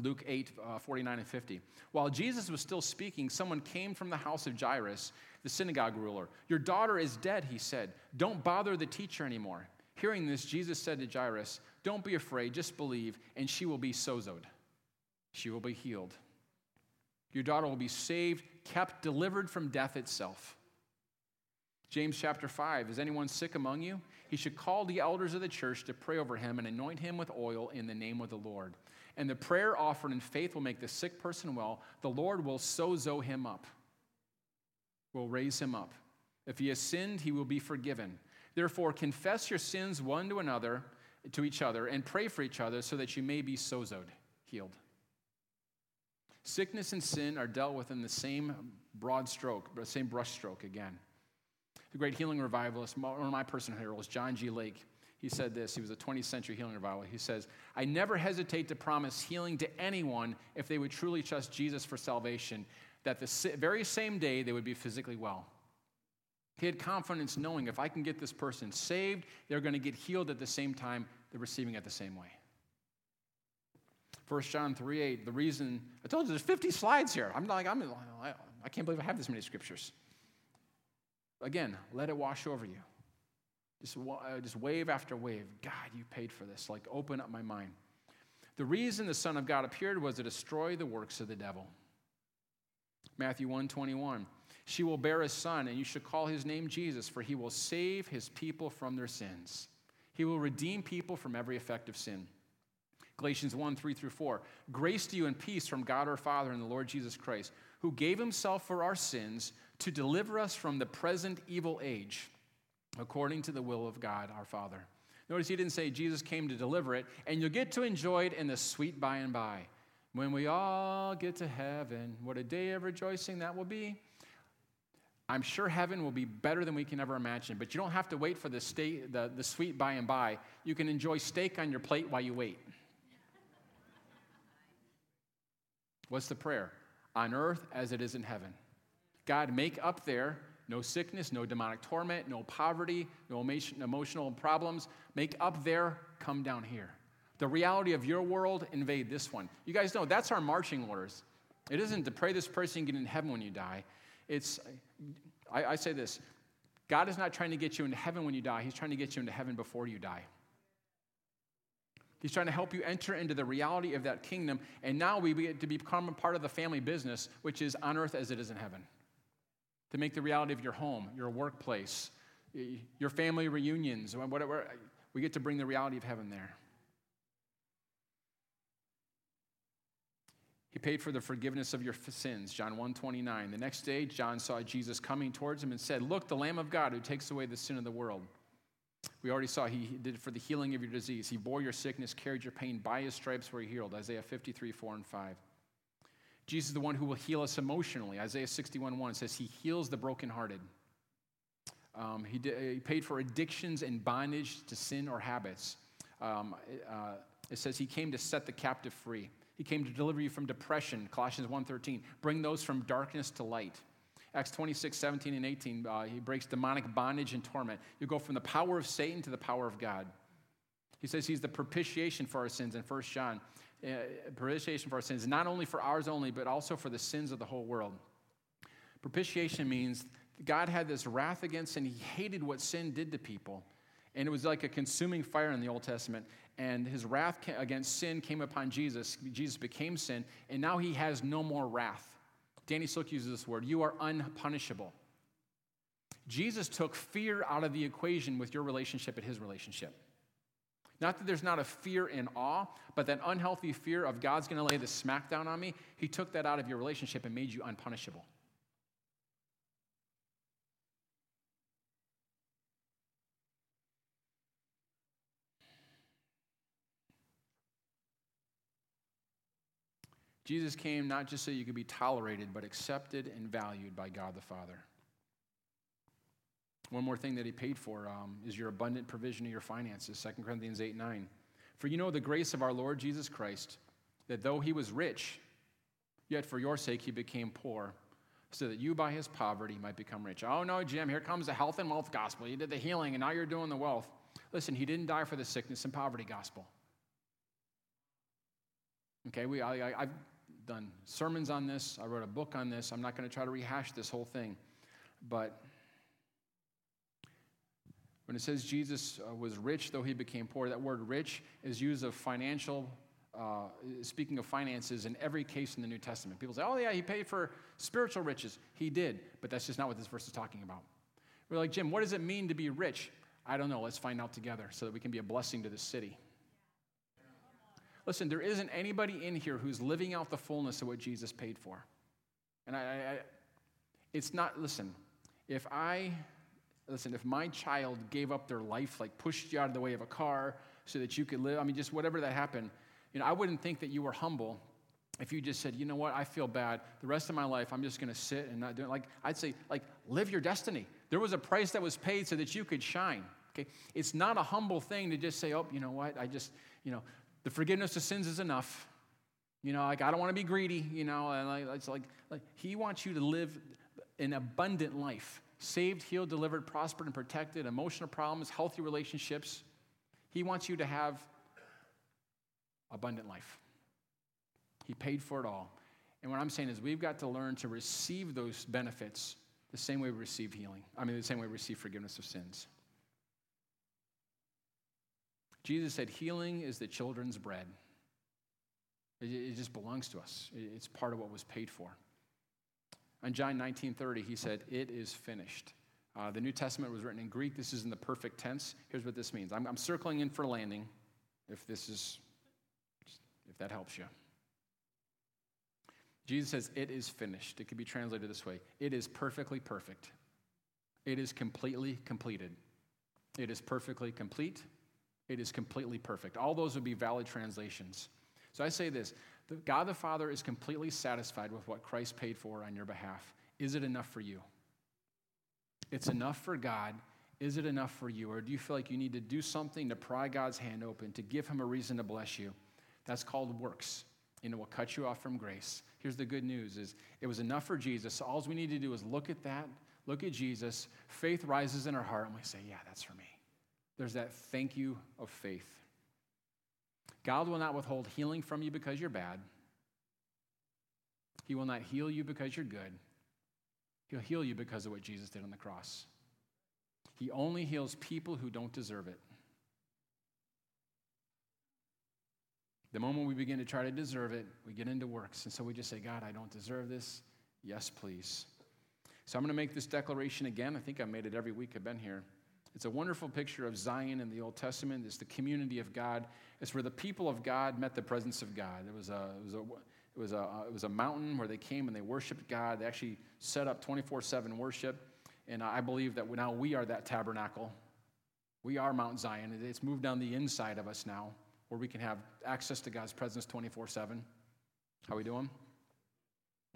Luke 8, uh, 49 and 50. While Jesus was still speaking, someone came from the house of Jairus, the synagogue ruler. Your daughter is dead, he said. Don't bother the teacher anymore. Hearing this, Jesus said to Jairus, Don't be afraid, just believe, and she will be sozoed. She will be healed. Your daughter will be saved, kept, delivered from death itself. James chapter 5 Is anyone sick among you? He should call the elders of the church to pray over him and anoint him with oil in the name of the Lord. And the prayer offered in faith will make the sick person well. The Lord will sozo him up, will raise him up. If he has sinned, he will be forgiven. Therefore, confess your sins one to another, to each other, and pray for each other so that you may be sozoed, healed. Sickness and sin are dealt with in the same broad stroke, the same brush stroke again the great healing revivalist, one of my personal heroes, John G. Lake, he said this. He was a 20th century healing revival. He says, I never hesitate to promise healing to anyone if they would truly trust Jesus for salvation, that the very same day they would be physically well. He had confidence knowing if I can get this person saved, they're going to get healed at the same time, they're receiving it the same way. 1 John 3 8, the reason, I told you there's 50 slides here. I'm like, I'm, I can't believe I have this many scriptures. Again, let it wash over you. Just, uh, just wave after wave. God, you paid for this. Like, open up my mind. The reason the Son of God appeared was to destroy the works of the devil. Matthew 1 21. She will bear a son, and you should call his name Jesus, for he will save his people from their sins. He will redeem people from every effect of sin. Galatians 1 3 through 4. Grace to you and peace from God our Father and the Lord Jesus Christ, who gave himself for our sins to deliver us from the present evil age, according to the will of God our Father. Notice he didn't say Jesus came to deliver it, and you'll get to enjoy it in the sweet by and by. When we all get to heaven, what a day of rejoicing that will be. I'm sure heaven will be better than we can ever imagine, but you don't have to wait for the, state, the, the sweet by and by. You can enjoy steak on your plate while you wait. What's the prayer? On earth as it is in heaven. God, make up there no sickness, no demonic torment, no poverty, no emotional problems. Make up there, come down here. The reality of your world, invade this one. You guys know that's our marching orders. It isn't to pray this person get in heaven when you die. It's, I, I say this God is not trying to get you into heaven when you die, He's trying to get you into heaven before you die. He's trying to help you enter into the reality of that kingdom. And now we get to become a part of the family business, which is on earth as it is in heaven to make the reality of your home, your workplace, your family reunions, whatever. We get to bring the reality of heaven there. He paid for the forgiveness of your sins, John 129. The next day, John saw Jesus coming towards him and said, Look, the Lamb of God who takes away the sin of the world. We already saw he did it for the healing of your disease. He bore your sickness, carried your pain. By his stripes were healed. Isaiah 53, 4 and 5. Jesus is the one who will heal us emotionally. Isaiah 61 1 says, He heals the brokenhearted. Um, he, did, he, paid for addictions and bondage to sin or habits. Um, uh, it says he came to set the captive free. He came to deliver you from depression, Colossians 1.13. Bring those from darkness to light. Acts 26, 17, and 18, uh, he breaks demonic bondage and torment. You go from the power of Satan to the power of God. He says he's the propitiation for our sins in 1 John Uh, propitiation for our sins, not only for ours only, but also for the sins of the whole world. Propitiation means God had this wrath against and he hated what sin did to people. And it was like a consuming fire in the Old Testament. And his wrath against sin came upon Jesus. Jesus became sin, and now he has no more wrath. Danny Silk uses this word you are unpunishable. Jesus took fear out of the equation with your relationship and his relationship. Not that there's not a fear and awe, but that unhealthy fear of God's going to lay the smackdown on me, He took that out of your relationship and made you unpunishable. Jesus came not just so you could be tolerated, but accepted and valued by God the Father. One more thing that he paid for um, is your abundant provision of your finances, 2 Corinthians 8 9. For you know the grace of our Lord Jesus Christ, that though he was rich, yet for your sake he became poor, so that you by his poverty might become rich. Oh no, Jim, here comes the health and wealth gospel. You did the healing, and now you're doing the wealth. Listen, he didn't die for the sickness and poverty gospel. Okay, we, I, have done sermons on this. I wrote a book on this. I'm not going to try to rehash this whole thing. But when it says Jesus uh, was rich, though he became poor, that word rich is used of financial, uh, speaking of finances in every case in the New Testament. People say, oh, yeah, he paid for spiritual riches. He did, but that's just not what this verse is talking about. We're like, Jim, what does it mean to be rich? I don't know. Let's find out together so that we can be a blessing to the city. Listen, there isn't anybody in here who's living out the fullness of what Jesus paid for. And I, I it's not, listen, if I, listen, if my child gave up their life, like pushed you out of the way of a car so that you could live, I mean, just whatever that happened, you know, I wouldn't think that you were humble if you just said, you know what, I feel bad. The rest of my life, I'm just going to sit and not do it. Like, I'd say, like, live your destiny. There was a price that was paid so that you could shine. Okay? It's not a humble thing to just say, oh, you know what, I just, you know, the forgiveness of sins is enough. You know, like I don't want to be greedy, you know, and like, it's like, like he wants you to live an abundant life. Saved, healed, delivered, prospered, and protected, emotional problems, healthy relationships. He wants you to have abundant life. He paid for it all. And what I'm saying is we've got to learn to receive those benefits the same way we receive healing. I mean, the same way we receive forgiveness of sins. Jesus said, Healing is the children's bread. It, just belongs to us, it's part of what was paid for. On John 19:30, he said, It is finished. Uh, the New Testament was written in Greek. This is in the perfect tense. Here's what this means I'm, I'm circling in for landing, if this is, if that helps you. Jesus says, It is finished. It could be translated this way It is perfectly perfect. It is completely completed. It is perfectly complete. It is completely perfect. All those would be valid translations. So I say this God the Father is completely satisfied with what Christ paid for on your behalf. Is it enough for you? It's enough for God. Is it enough for you? Or do you feel like you need to do something to pry God's hand open, to give Him a reason to bless you? That's called works, and it will cut you off from grace. Here's the good news is it was enough for Jesus. So all we need to do is look at that, look at Jesus. Faith rises in our heart, and we say, Yeah, that's for me. There's that thank you of faith. God will not withhold healing from you because you're bad. He will not heal you because you're good. He'll heal you because of what Jesus did on the cross. He only heals people who don't deserve it. The moment we begin to try to deserve it, we get into works. And so we just say, God, I don't deserve this. Yes, please. So I'm going to make this declaration again. I think I made it every week I've been here. It's a wonderful picture of Zion in the Old Testament. It's the community of God. It's where the people of God met the presence of God. It was a, it was a, it was a, uh, it was a mountain where they came and they worshiped God. They actually set up 24 7 worship. And I believe that now we are that tabernacle. We are Mount Zion. It's moved down the inside of us now where we can have access to God's presence 24 7. How we doing?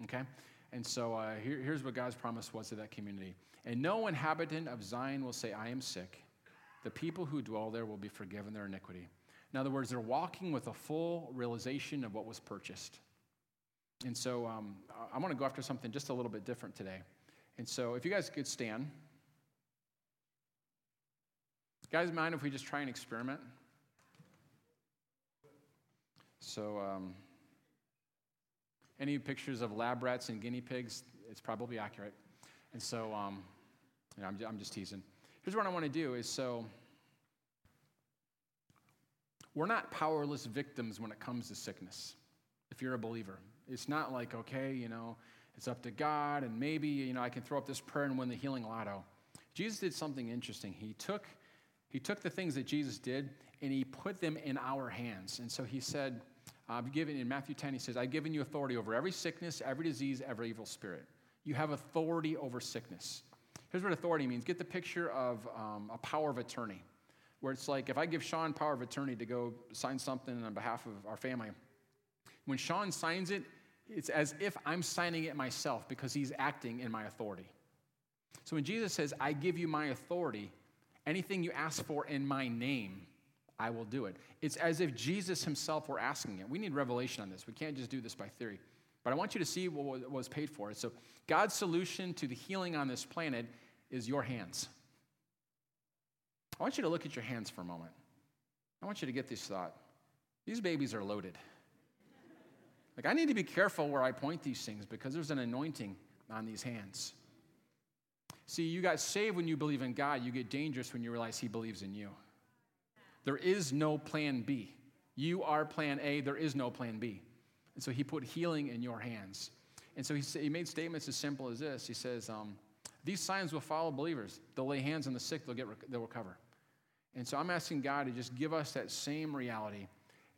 Okay. And so uh, here, here's what God's promise was to that community. And no inhabitant of Zion will say, I am sick. The people who dwell there will be forgiven their iniquity. In other words, they're walking with a full realization of what was purchased. And so um, I want to go after something just a little bit different today. And so if you guys could stand. Guys, mind if we just try and experiment? So, um, any pictures of lab rats and guinea pigs, it's probably accurate. And so, um, you know, I'm, I'm just teasing. Here's what I want to do is so we're not powerless victims when it comes to sickness. If you're a believer, it's not like okay, you know, it's up to God, and maybe you know I can throw up this prayer and win the healing lotto. Jesus did something interesting. He took he took the things that Jesus did and he put them in our hands. And so he said, I've given in Matthew 10, he says, I've given you authority over every sickness, every disease, every evil spirit. You have authority over sickness. Here's what authority means get the picture of um, a power of attorney, where it's like if I give Sean power of attorney to go sign something on behalf of our family, when Sean signs it, It's as if I'm signing it myself because he's acting in my authority. So when Jesus says, I give you my authority, anything you ask for in my name, I will do it. It's as if Jesus himself were asking it. We need revelation on this. We can't just do this by theory. But I want you to see what was paid for. So God's solution to the healing on this planet is your hands. I want you to look at your hands for a moment. I want you to get this thought. These babies are loaded. Like, I need to be careful where I point these things because there's an anointing on these hands. See, you got saved when you believe in God. You get dangerous when you realize He believes in you. There is no plan B. You are plan A, there is no plan B. And so He put healing in your hands. And so He, he made statements as simple as this He says, um, These signs will follow believers. They'll lay hands on the sick, they'll, get, they'll recover. And so I'm asking God to just give us that same reality.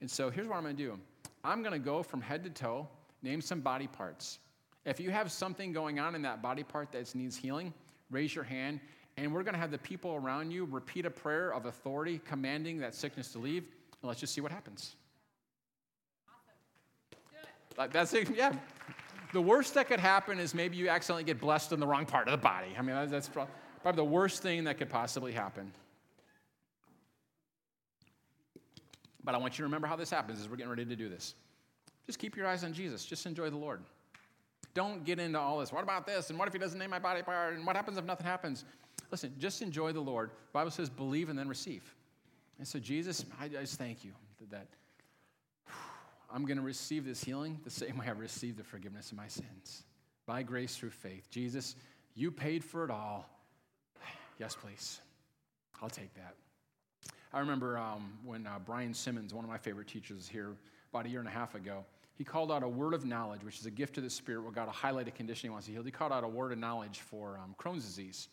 And so here's what I'm going to do I'm going to go from head to toe, name some body parts. If you have something going on in that body part that needs healing, raise your hand, and we're going to have the people around you repeat a prayer of authority commanding that sickness to leave, and let's just see what happens. Like that's it, yeah. The worst that could happen is maybe you accidentally get blessed in the wrong part of the body. I mean, that's probably the worst thing that could possibly happen. But I want you to remember how this happens as we're getting ready to do this. Just keep your eyes on Jesus. Just enjoy the Lord. Don't get into all this. What about this? And what if he doesn't name my body part? And what happens if nothing happens? Listen, just enjoy the Lord. The Bible says believe and then receive. And so, Jesus, I just thank you that I'm going to receive this healing the same way I received the forgiveness of my sins by grace through faith. Jesus, you paid for it all. Yes, please. I'll take that. I remember um, when uh, Brian Simmons, one of my favorite teachers here, about a year and a half ago, he called out a word of knowledge, which is a gift of the Spirit where God will highlight a condition he wants to heal. He called out a word of knowledge for um, Crohn's disease.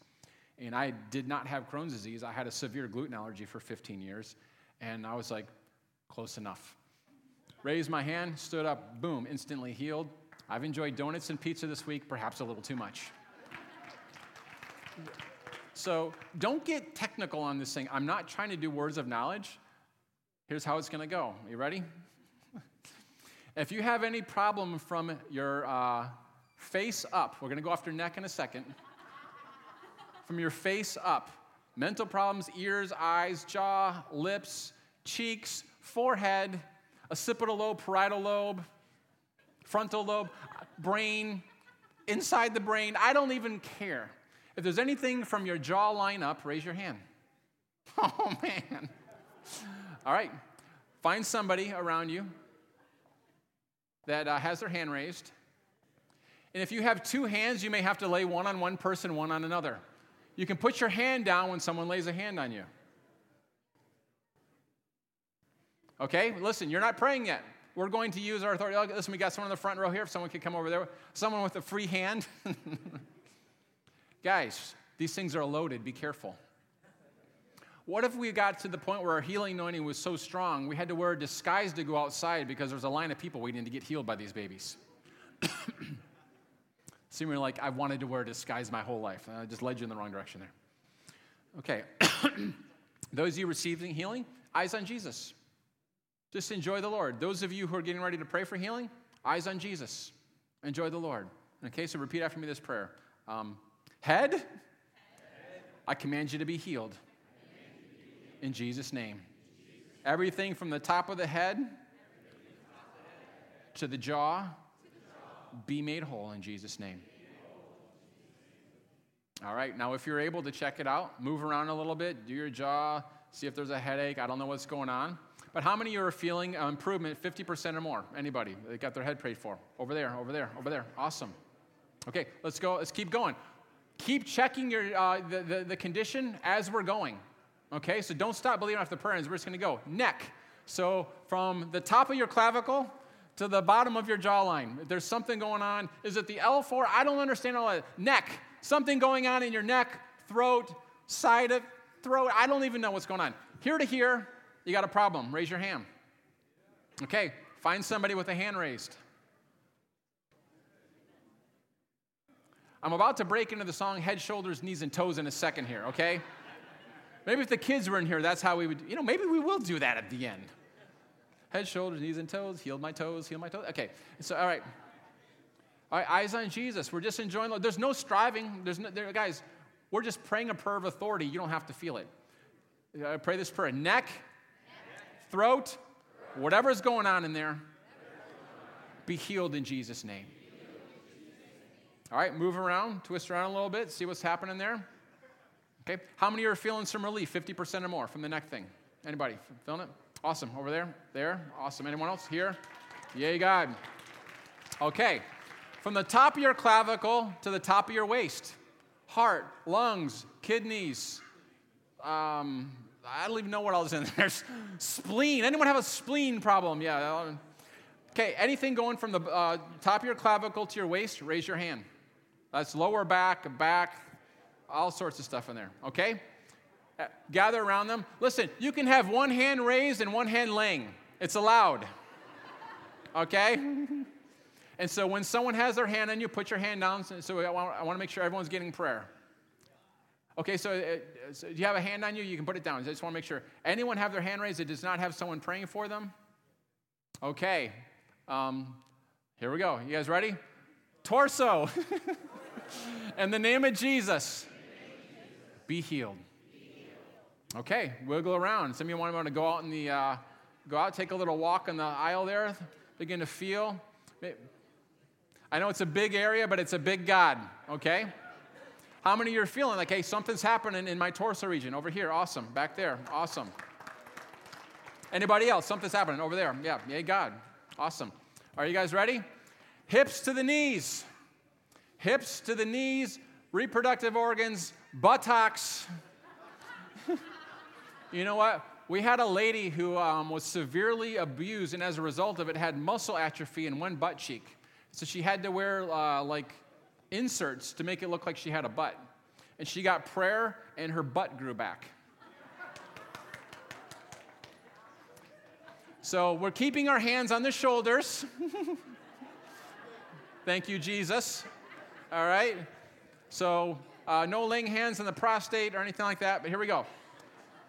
And I did not have Crohn's disease. I had a severe gluten allergy for 15 years. And I was like, close enough. Raised my hand, stood up, boom, instantly healed. I've enjoyed donuts and pizza this week, perhaps a little too much. So don't get technical on this thing. I'm not trying to do words of knowledge. Here's how it's going to go. You ready? if you have any problem from your uh, face up, we're going to go after neck in a second. From your face up, mental problems, ears, eyes, jaw, lips, cheeks, forehead, occipital lobe, parietal lobe, frontal lobe, brain, inside the brain. I don't even care. If there's anything from your jawline up, raise your hand. Oh, man. All right. Find somebody around you that uh, has their hand raised. And if you have two hands, you may have to lay one on one person, one on another. You can put your hand down when someone lays a hand on you. Okay, listen, you're not praying yet. We're going to use our authority. Listen, we got someone in the front row here. If someone could come over there, someone with a free hand. Guys, these things are loaded. Be careful. What if we got to the point where our healing anointing was so strong we had to wear a disguise to go outside because there was a line of people waiting to get healed by these babies? Seeming like I wanted to wear a disguise my whole life. I just led you in the wrong direction there. Okay. Those of you receiving healing, eyes on Jesus. Just enjoy the Lord. Those of you who are getting ready to pray for healing, eyes on Jesus. Enjoy the Lord. Okay, so repeat after me this prayer. Um, Head, Head. I command you to be healed. In Jesus' name. Everything from the top of the head to the jaw, be made whole in Jesus' name. All right, now if you're able to check it out, move around a little bit, do your jaw, see if there's a headache. I don't know what's going on. But how many of you are feeling improvement 50% or more? Anybody? They got their head prayed for. Over there, over there, over there. Awesome. Okay, let's go. Let's keep going keep checking your, uh, the, the, the, condition as we're going. Okay, so don't stop believing after the prayer, we're just gonna go. Neck. So from the top of your clavicle to the bottom of your jawline, there's something going on, is it the L4? I don't understand all that. Neck. Something going on in your neck, throat, side of throat. I don't even know what's going on. Here to here, you got a problem. Raise your hand. Okay, find somebody with a hand raised. I'm about to break into the song Head, Shoulders, Knees, and Toes in a second here, okay? Maybe if the kids were in here, that's how we would, you know, maybe we will do that at the end. Head, shoulders, knees, and toes, Heal my toes, heal my toes. Okay, so all right. All right, eyes on Jesus. We're just enjoying. There's no striving. There's no, there, guys. We're just praying a prayer of authority. You don't have to feel it. I pray this prayer: neck, throat, whatever's going on in there, be healed in Jesus' name. All right, move around, twist around a little bit, see what's happening there. Okay, how many are feeling some relief? 50% or more from the neck thing? Anybody feeling it? Awesome. Over there? There? Awesome. Anyone else? Here? Yay, God. Okay, from the top of your clavicle to the top of your waist heart, lungs, kidneys, um, I don't even know what else is in there. spleen. Anyone have a spleen problem? Yeah. Okay, anything going from the uh, top of your clavicle to your waist, raise your hand. That's lower back, back, all sorts of stuff in there, okay? Uh, gather around them. Listen, you can have one hand raised and one hand laying. It's allowed, okay? And so when someone has their hand on you, put your hand down. So I want, to make sure everyone's getting prayer. Okay, so, uh, so you have a hand on you, you can put it down. I just want to make sure. Anyone have their hand raised that does not have someone praying for them? Okay, um, here we go. You guys ready? Torso. In the name of Jesus, be healed. Okay, wiggle around. Some of you want to go out in the, uh, go out, take a little walk in the aisle there, begin to feel. I know it's a big area, but it's a big God, okay? How many of you are feeling like, hey, something's happening in my torso region? Over here, awesome. Back there, awesome. Anybody else? Something's happening over there. Yeah, yay, God. Awesome. Are you guys ready? Hips to the knees hips to the knees, reproductive organs, buttocks. you know what? We had a lady who um, was severely abused, and as a result of it, had muscle atrophy in one butt cheek. So she had to wear uh, like inserts to make it look like she had a butt. And she got prayer, and her butt grew back. So we're keeping our hands on the shoulders. Thank you, Jesus. All right? So, uh, no laying hands on the prostate or anything like that, but here we go.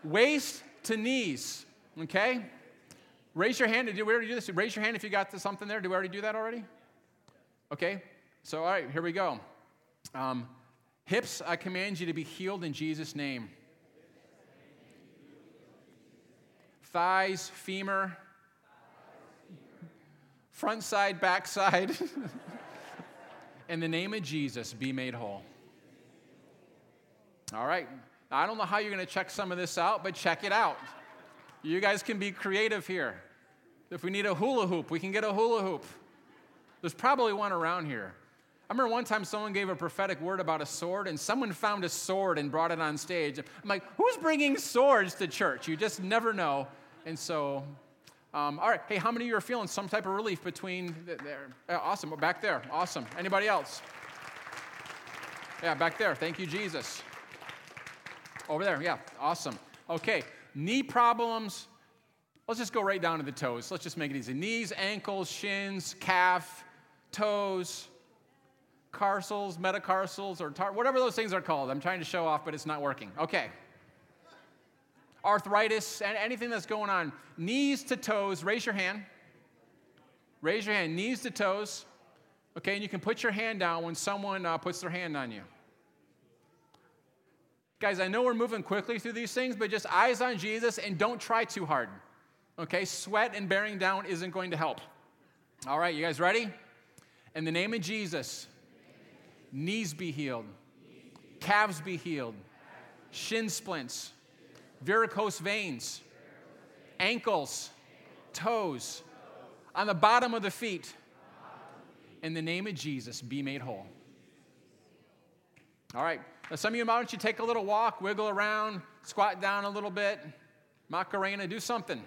Waist to knees, okay? Raise your hand. Did we already do this? Raise your hand if you got something there. Did we already do that already? Okay? So, all right, here we go. Um, hips, I command you to be healed in Jesus' name. Thighs, femur, front side, back side. in the name of Jesus, be made whole. All right. I don't know how you're going to check some of this out, but check it out. You guys can be creative here. If we need a hula hoop, we can get a hula hoop. There's probably one around here. I remember one time someone gave a prophetic word about a sword, and someone found a sword and brought it on stage. I'm like, who's bringing swords to church? You just never know. And so um, all right, hey, how many of you are feeling some type of relief between there? Yeah, awesome, back there, awesome. Anybody else? Yeah, back there. Thank you, Jesus. Over there, yeah, awesome. Okay, knee problems. Let's just go right down to the toes. Let's just make it easy. Knees, ankles, shins, calf, toes, carpals, metacarpals, or tar- whatever those things are called. I'm trying to show off, but it's not working. Okay arthritis, anything that's going on, knees to toes, raise your hand. Raise your hand, knees to toes. Okay, and you can put your hand down when someone uh, puts their hand on you. Guys, I know we're moving quickly through these things, but just eyes on Jesus and don't try too hard. Okay, sweat and bearing down isn't going to help. All right, you guys ready? In the name of Jesus, knees be healed, calves be healed, shin splints, varicose veins, ankles, toes, on the bottom of the feet. In the name of Jesus, be made whole. All right. Now, some of you, why don't you take a little walk, wiggle around, squat down a little bit, Macarena, do something.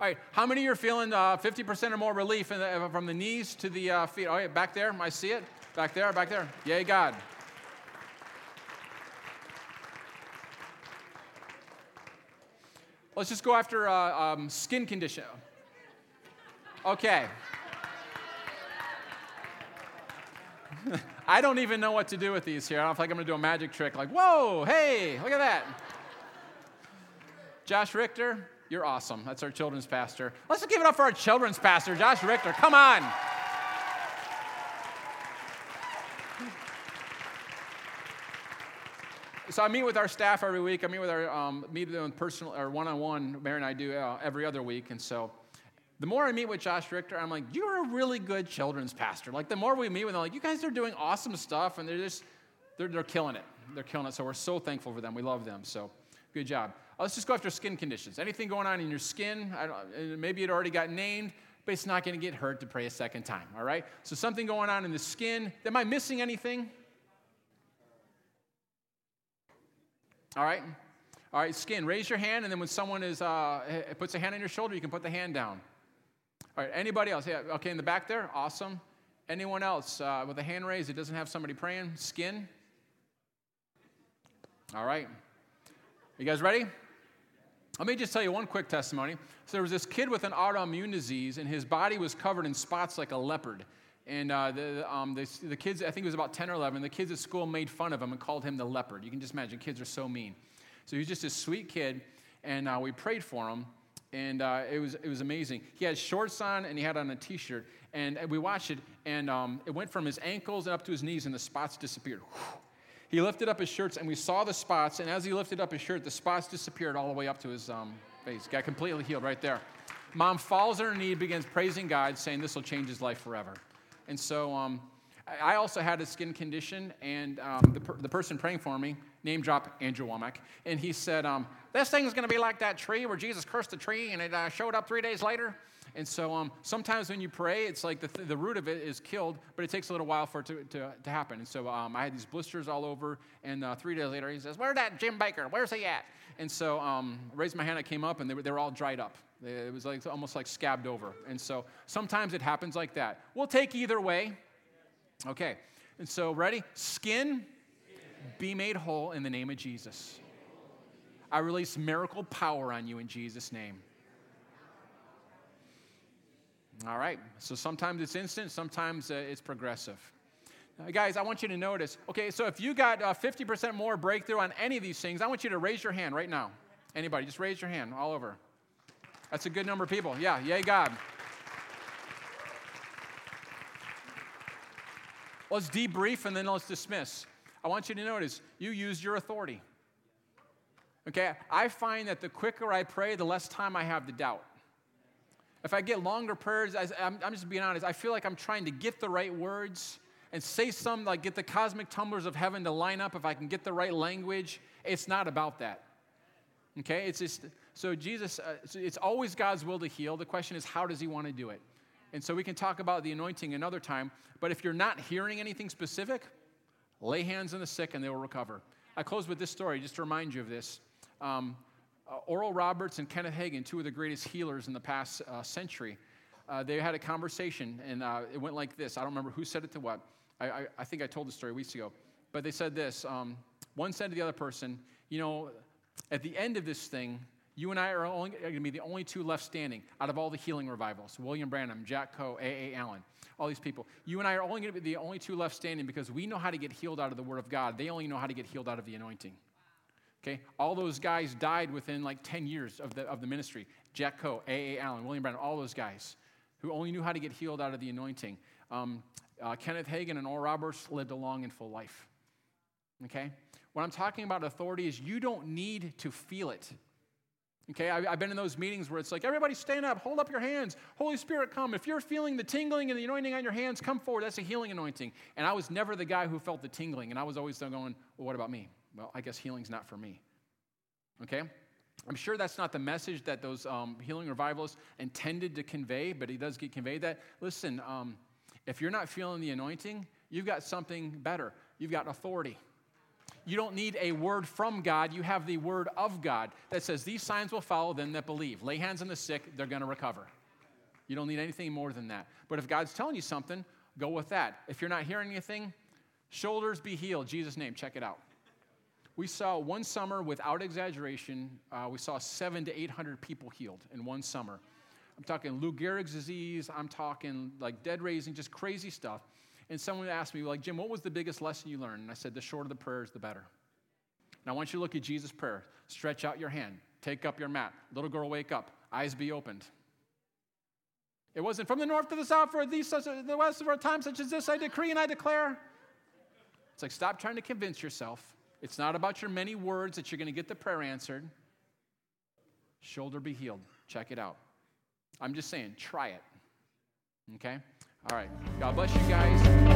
All right, how many of you are feeling uh, 50% or more relief the, from the knees to the uh, feet? All right, back there, I see it. Back there, back there. Yay, God. Let's just go after uh, um, skin condition. Okay. I don't even know what to do with these here. I don't feel like I'm going to do a magic trick like, whoa, hey, look at that. Josh Richter, you're awesome. That's our children's pastor. Let's give it up for our children's pastor, Josh Richter. Come on. so I meet with our staff every week. I meet with our um, meet with them personal or one-on-one. Mary and I do uh, every other week, and so the more I meet with Josh Richter, I'm like, you're a really good children's pastor. Like the more we meet with them, like you guys are doing awesome stuff, and they're just they're, they're killing it. They're killing it. So we're so thankful for them. We love them. So good job. Let's just go after skin conditions. Anything going on in your skin? maybe it already got named, but it's not going to get hurt to pray a second time. All right. So something going on in the skin. Am I missing anything? All right. All right, skin. Raise your hand, and then when someone is uh, puts a hand on your shoulder, you can put the hand down. All right. Anybody else? Yeah. Okay, in the back there. Awesome. Anyone else uh, with a hand raised that doesn't have somebody praying? Skin. All right. You guys ready? Let me just tell you one quick testimony. So there was this kid with an autoimmune disease, and his body was covered in spots like a leopard. And uh, the, um, the, the, kids, I think it was about 10 or 11, the kids at school made fun of him and called him the leopard. You can just imagine, kids are so mean. So he was just a sweet kid, and uh, we prayed for him, and uh, it, was, it was amazing. He had shorts on, and he had on a t shirt, and we watched it, and um, it went from his ankles up to his knees, and the spots disappeared. He lifted up his shirts, and we saw the spots, and as he lifted up his shirt, the spots disappeared all the way up to his um, face. Got completely healed right there. Mom falls on her knee, begins praising God, saying this will change his life forever. And so um, I also had a skin condition, and um, the, per- the, person praying for me, name drop Andrew Wommack, and he said, um, This thing's going to be like that tree where Jesus cursed the tree and it uh, showed up three days later. And so um, sometimes when you pray, it's like the, th- the root of it is killed, but it takes a little while for it to, to, to happen. And so um, I had these blisters all over, and uh, three days later, he says, Where's that Jim Baker? Where's he at? And so um, I raised my hand, I came up, and they were, they were all dried up. It was like almost like scabbed over. And so sometimes it happens like that. We'll take either way. Okay. And so ready? Skin, be made whole in the name of Jesus. I release miracle power on you in Jesus' name. All right. So sometimes it's instant, sometimes uh, it's progressive. Guys, I want you to notice. Okay, so if you got uh, 50% more breakthrough on any of these things, I want you to raise your hand right now. Anybody, just raise your hand all over. That's a good number of people. Yeah, yay, God. Let's debrief and then let's dismiss. I want you to notice you use your authority. Okay, I find that the quicker I pray, the less time I have to doubt. If I get longer prayers, I'm, I'm just being honest, I feel like I'm trying to get the right words and say some, like get the cosmic tumblers of heaven to line up if I can get the right language. It's not about that. Okay, it's just so Jesus. Uh, it's always God's will to heal. The question is, how does He want to do it? And so we can talk about the anointing another time. But if you're not hearing anything specific, lay hands on the sick and they will recover. I close with this story just to remind you of this. Um, uh, Oral Roberts and Kenneth Hagin, two of the greatest healers in the past uh, century, uh, they had a conversation, and uh, it went like this. I don't remember who said it to what. I, I, I think I told the story weeks ago. But they said this um, one said to the other person, You know, at the end of this thing, you and I are, only, going to be the only two left standing out of all the healing revivals William Branham, Jack Coe, A.A. Allen, all these people. You and I are only going to be the only two left standing because we know how to get healed out of the Word of God. They only know how to get healed out of the anointing. Okay? All those guys died within like 10 years of the, of the ministry. Jack Coe, A.A. Allen, William Branham, all those guys who only knew how to get healed out of the anointing. Um, uh, Kenneth Hagin and Oral Roberts lived a long and full life. Okay? What I'm talking about authority is you don't need to feel it. Okay, I, have been in those meetings where it's like, everybody stand up, hold up your hands, Holy Spirit come. If you're feeling the tingling and the anointing on your hands, come forward. That's a healing anointing. And I was never the guy who felt the tingling, and I was always going, well, what about me? Well, I guess healing's not for me. Okay? I'm sure that's not the message that those um, healing revivalists intended to convey, but he does get conveyed that. Listen, um, if you're not feeling the anointing, you've got something better. You've got authority. You don't need a word from God. You have the word of God that says, These signs will follow them that believe. Lay hands on the sick, they're going to recover. You don't need anything more than that. But if God's telling you something, go with that. If you're not hearing anything, shoulders be healed. Jesus' name, check it out. We saw one summer, without exaggeration, uh, we saw seven to 800 people healed in one summer. I'm talking Lou Gehrig's disease, I'm talking like dead raising, just crazy stuff. And someone asked me, like, Jim, what was the biggest lesson you learned? And I said, the shorter the prayers, the better. Now, I want you to look at Jesus' prayer. Stretch out your hand, take up your mat. Little girl, wake up, eyes be opened. It wasn't from the north to the south, for these such the west of our time, such as this, I decree and I declare. It's like, stop trying to convince yourself. It's not about your many words that you're going to get the prayer answered. Shoulder be healed. Check it out. I'm just saying, try it. Okay? All right. God bless you guys.